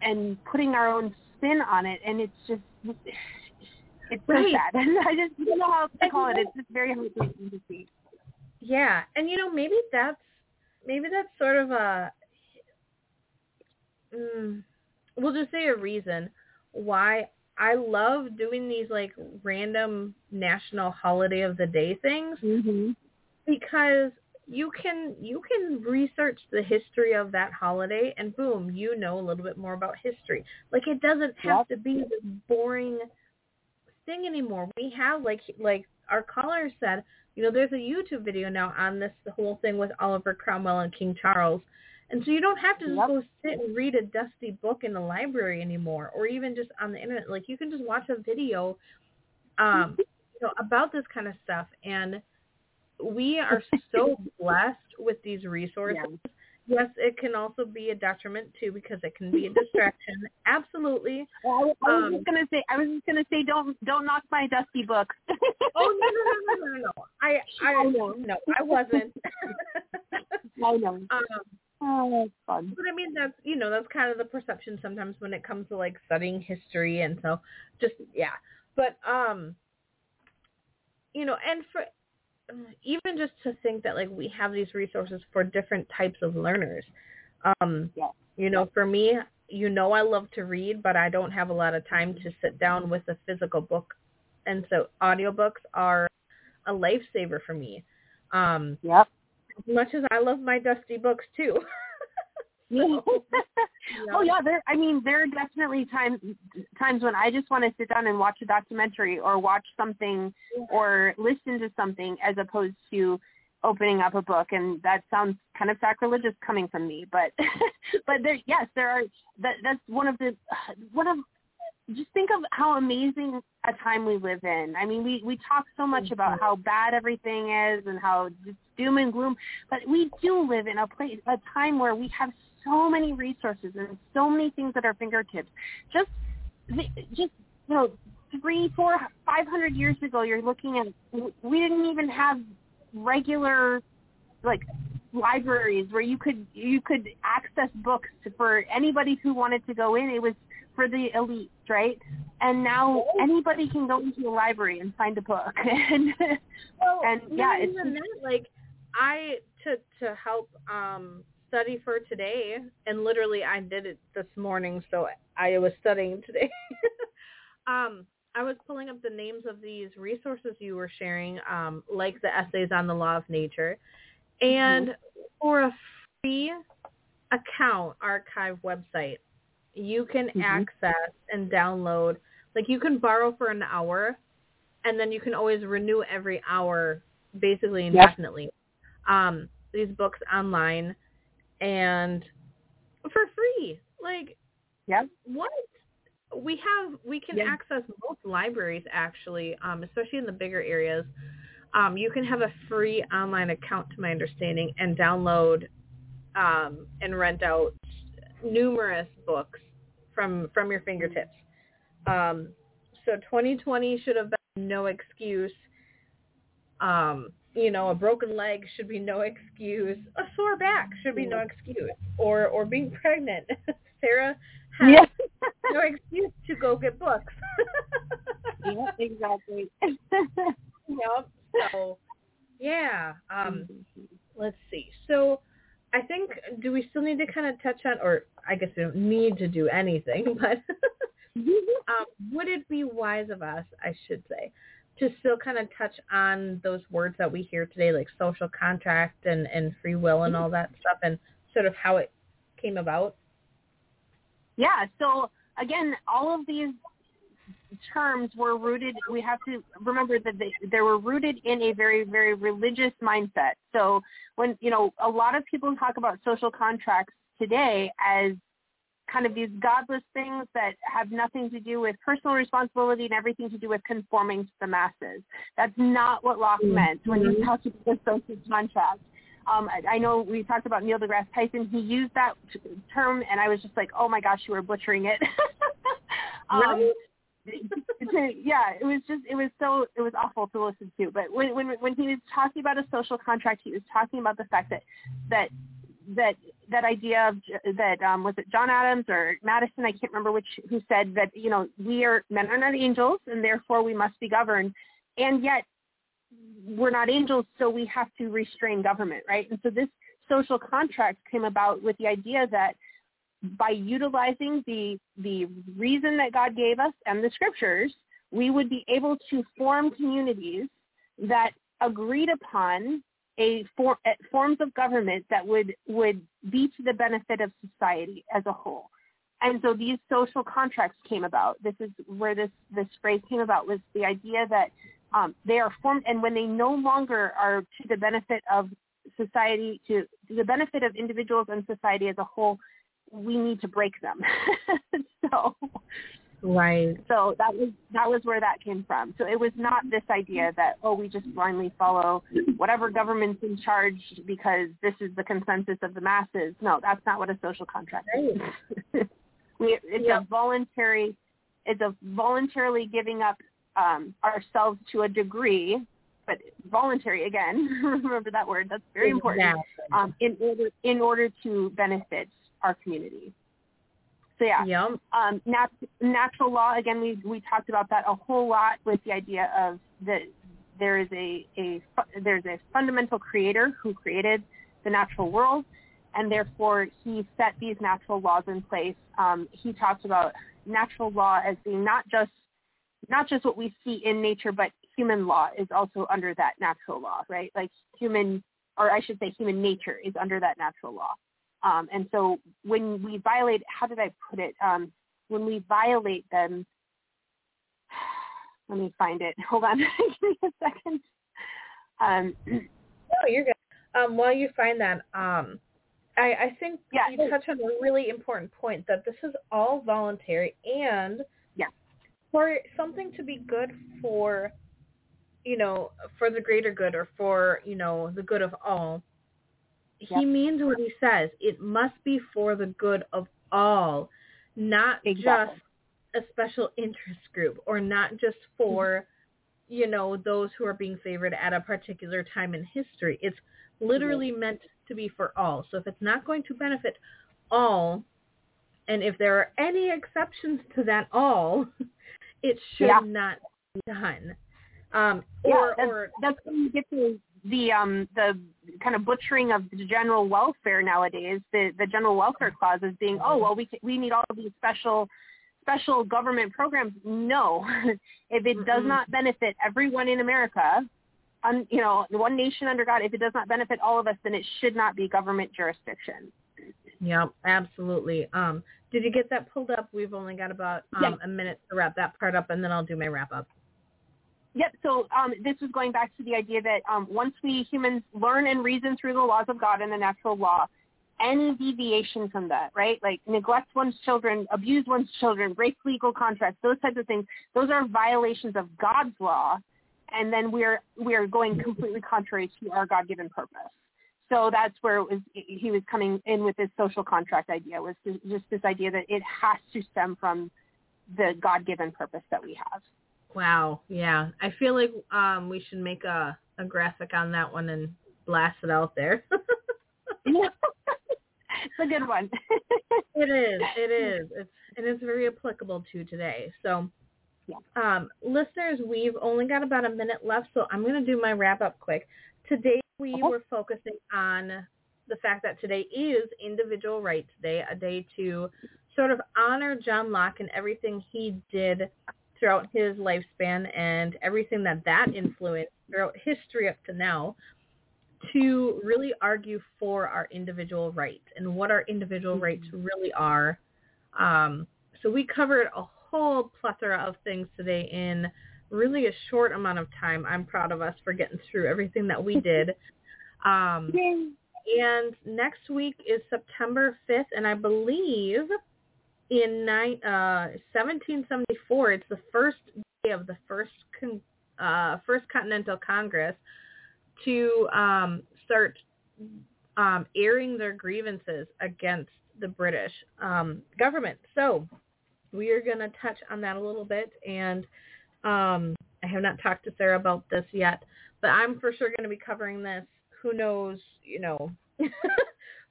A: and putting our own spin on it, and it's just it's so
B: Right.
A: sad. [LAUGHS] I just don't know how else to call it. It's just very heartbreaking to see.
B: Yeah, and you know maybe that's maybe that's sort of a mm, we'll just say a reason why I love doing these like random national holiday of the day things
A: Mm-hmm.
B: because you can you can research the history of that holiday and boom you know a little bit more about history. Like it doesn't have
A: Yep.
B: to be this boring thing anymore. We have like like our caller said you know there's a youtube video now on this whole thing with oliver cromwell and king charles. And so you don't have to just
A: Yep.
B: go sit and read a dusty book in the library anymore or even just on the internet. Like you can just watch a video um you know about this kind of stuff. And we are [LAUGHS] so blessed with these resources. Yes, it can also be a detriment too because it can be a distraction. [LAUGHS] Absolutely.
A: Well, I, I was
B: Um,
A: just gonna say. I was just gonna say. Don't don't knock my dusty books. [LAUGHS]
B: Oh no no no no no no! I I
A: I know.
B: no I wasn't.
A: I know.
B: um,
A: Oh, that's fun.
B: but I mean that's you know that's kind of the perception sometimes when it comes to like studying history and so just yeah. But um, you know, and for even just to think that like we have these resources for different types of learners. Um,
A: Yeah.
B: you know, for me, you know, I love to read, but I don't have a lot of time to sit down with a physical book, and so audiobooks are a lifesaver for me. Um,
A: Yep.
B: as much as I love my dusty books too. [LAUGHS] [LAUGHS]
A: oh, [LAUGHS]
B: oh
A: yeah, there. I mean, there are definitely times times when I just want to sit down and watch a documentary or watch something or listen to something as opposed to opening up a book. And that sounds kind of sacrilegious coming from me, but [LAUGHS] but there, yes, there are. That that's one of the one of. Just think of how amazing a time we live in. I mean, we we talk so much mm-hmm. about how bad everything is and how just doom and gloom, but we do live in a place, a time where we have so many resources and so many things at our fingertips. Just, just you know, three, four, five hundred years ago, you're looking at we didn't even have regular like libraries where you could you could access books for anybody who wanted to go in. It was for the elites, right? And now anybody can go into a library and find a book. [LAUGHS] and
B: Well,
A: And, yeah, it's
B: even that. Like I to to help um study for today, and literally I did it this morning, so I was studying today. [LAUGHS] um, I was pulling up the names of these resources you were sharing, um, like the essays on the law of nature, and for a free account archive website, you can
A: Mhm.
B: access and download. Like you can borrow for an hour, and then you can always renew every hour, basically
A: Yep.
B: indefinitely. Um, these books online, and for free. Like,
A: yeah,
B: what? We have we can
A: Yeah.
B: access most libraries actually, um, especially in the bigger areas. Um, you can have a free online account, to my understanding, and download um, and rent out numerous books from from your fingertips. Um, so 2020 should have been no excuse. Um, you know, a broken leg should be no excuse. A sore back should be no excuse. Or or being pregnant. [LAUGHS] Sarah has
A: yeah, [LAUGHS]
B: no excuse to go get books. [LAUGHS]
A: yeah, exactly.
B: yep. So yeah. Um, let's see. So I think do we still need to kind of touch on, or I guess we don't need to do anything, but um, would it be wise of us, I should say, to still kind of touch on those words that we hear today, like social contract and, and free will and mm-hmm. all that stuff, and sort of how it came about?
A: Yeah. So again, all of these terms were rooted. We have to remember that they, they were rooted in a very, very religious mindset. So when you know a lot of people talk about social contracts today as kind of these godless things that have nothing to do with personal responsibility and everything to do with conforming to the masses. That's not what Locke meant when he talked about the social contract. Um, I, I know we talked about Neil deGrasse Tyson. He used that t- term, and I was just like, "Oh my gosh, you were butchering it." [LAUGHS] um, to- yeah, it was just it was so it was awful to listen to. But when when when he was talking about a social contract, he was talking about the fact that that that that idea of that um, was it John Adams or Madison? I can't remember which who said that you know we are men are not angels and therefore we must be governed, and yet we're not angels, so we have to restrain government, right? And so this social contract came about with the idea that by utilizing the the reason that God gave us and the scriptures, we would be able to form communities that agreed upon a for, forms of government that would would be to the benefit of society as a whole. And so these social contracts came about. This is where this this phrase came about was the idea that um, they are formed, and when they no longer are to the benefit of society, to, to the benefit of individuals and society as a whole, we need to break them. [LAUGHS] so
B: right.
A: So that was that was where that came from. So it was not this idea that oh we just blindly follow whatever government's in charge because this is the consensus of the masses. No, that's not what a social contract is. [LAUGHS] we, it's a voluntary it's a voluntarily giving up um, ourselves to a degree, but voluntary again. [LAUGHS] remember that word. That's very important. Um, in order in order to benefit our community. So yeah,
B: yep.
A: um, nat- natural law again. We we talked about that a whole lot with the idea of that there is a, a there's a fundamental creator who created the natural world, and therefore he set these natural laws in place. Um, he talks about natural law as being not just not just what we see in nature, but human law is also under that natural law, right? Like human, or I should say human nature is under that natural law. Um, and so when we violate, how did I put it? Um, when we violate them, [SIGHS] let me find it. Hold on, [LAUGHS] give me a second. Um,
B: oh, you're good. Um, while you find that, um, I, I think
A: yeah.
B: you touch on a really important point that this is all voluntary and
A: yeah.
B: for something to be good for, you know, for the greater good or for, you know, the good of all, he means what he says. It must be for the good of all, not
A: exactly.
B: just a special interest group or not just for, mm-hmm. you know, those who are being favored at a particular time in history. It's literally mm-hmm. meant to be for all. So if it's not going to benefit all, and if there are any exceptions to that all, [LAUGHS] it should
A: yeah.
B: not be done. Um,
A: yeah,
B: or,
A: that's,
B: or
A: that's when you get to the um the kind of butchering of the general welfare nowadays the the general welfare clause as being oh well we we need all of these special special government programs. No. [LAUGHS] If it does not benefit everyone in america un, you know one nation under god if it does not benefit all of us then it should not be government jurisdiction.
B: Yeah absolutely. Um did you get that pulled up? We've only got about um,
A: yeah.
B: a minute to wrap that part up and then i'll do my wrap up
A: Yep. So um, this is going back to the idea that um, once we humans learn and reason through the laws of God and the natural law, any deviation from that, right? Like neglect one's children, abuse one's children, break legal contracts, those types of things, those are violations of God's law, and then we're we're going completely contrary to our God-given purpose. So that's where was, he was coming in with this social contract idea, was just this idea that it has to stem from the God-given purpose that we have.
B: Wow. Yeah. I feel like um we should make a, a graphic on that one and blast it out there. [LAUGHS]
A: it's a good one. [LAUGHS]
B: it is. It is. It's and it's very applicable to today. So
A: yeah.
B: um listeners, we've only got about a minute left, so I'm gonna do my wrap up quick. Today we were focusing on the fact that today is individual rights day, a day to sort of honor John Locke and everything he did throughout his lifespan and everything that that influenced throughout history up to now to really argue for our individual rights and what our individual mm-hmm. rights really are. Um, so we covered a whole plethora of things today in really a short amount of time. I'm proud of us for getting through everything that we [LAUGHS] did. Um, and next week is September 5th, and I believe in ni- uh, 1774, it's the first day of the first con- uh, first Continental Congress to um, start um, airing their grievances against the British um, government. So we are going to touch on that a little bit, and um, I have not talked to Sarah about this yet, but I'm for sure going to be covering this. Who knows, you know, [LAUGHS]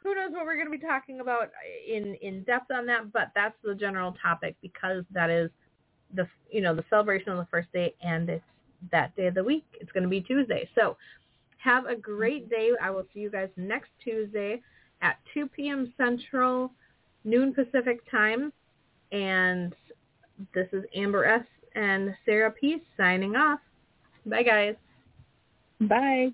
B: who knows what we're going to be talking about uh, in in depth on that, but that's the general topic because that is the you know the celebration of the first day and it's that day of the week. It's going to be Tuesday. So have a great mm-hmm. day. I will see you guys next Tuesday at 2 p.m. Central, noon Pacific time. And this is Amber S. and Sarah Peace signing off. Bye, guys.
A: Bye.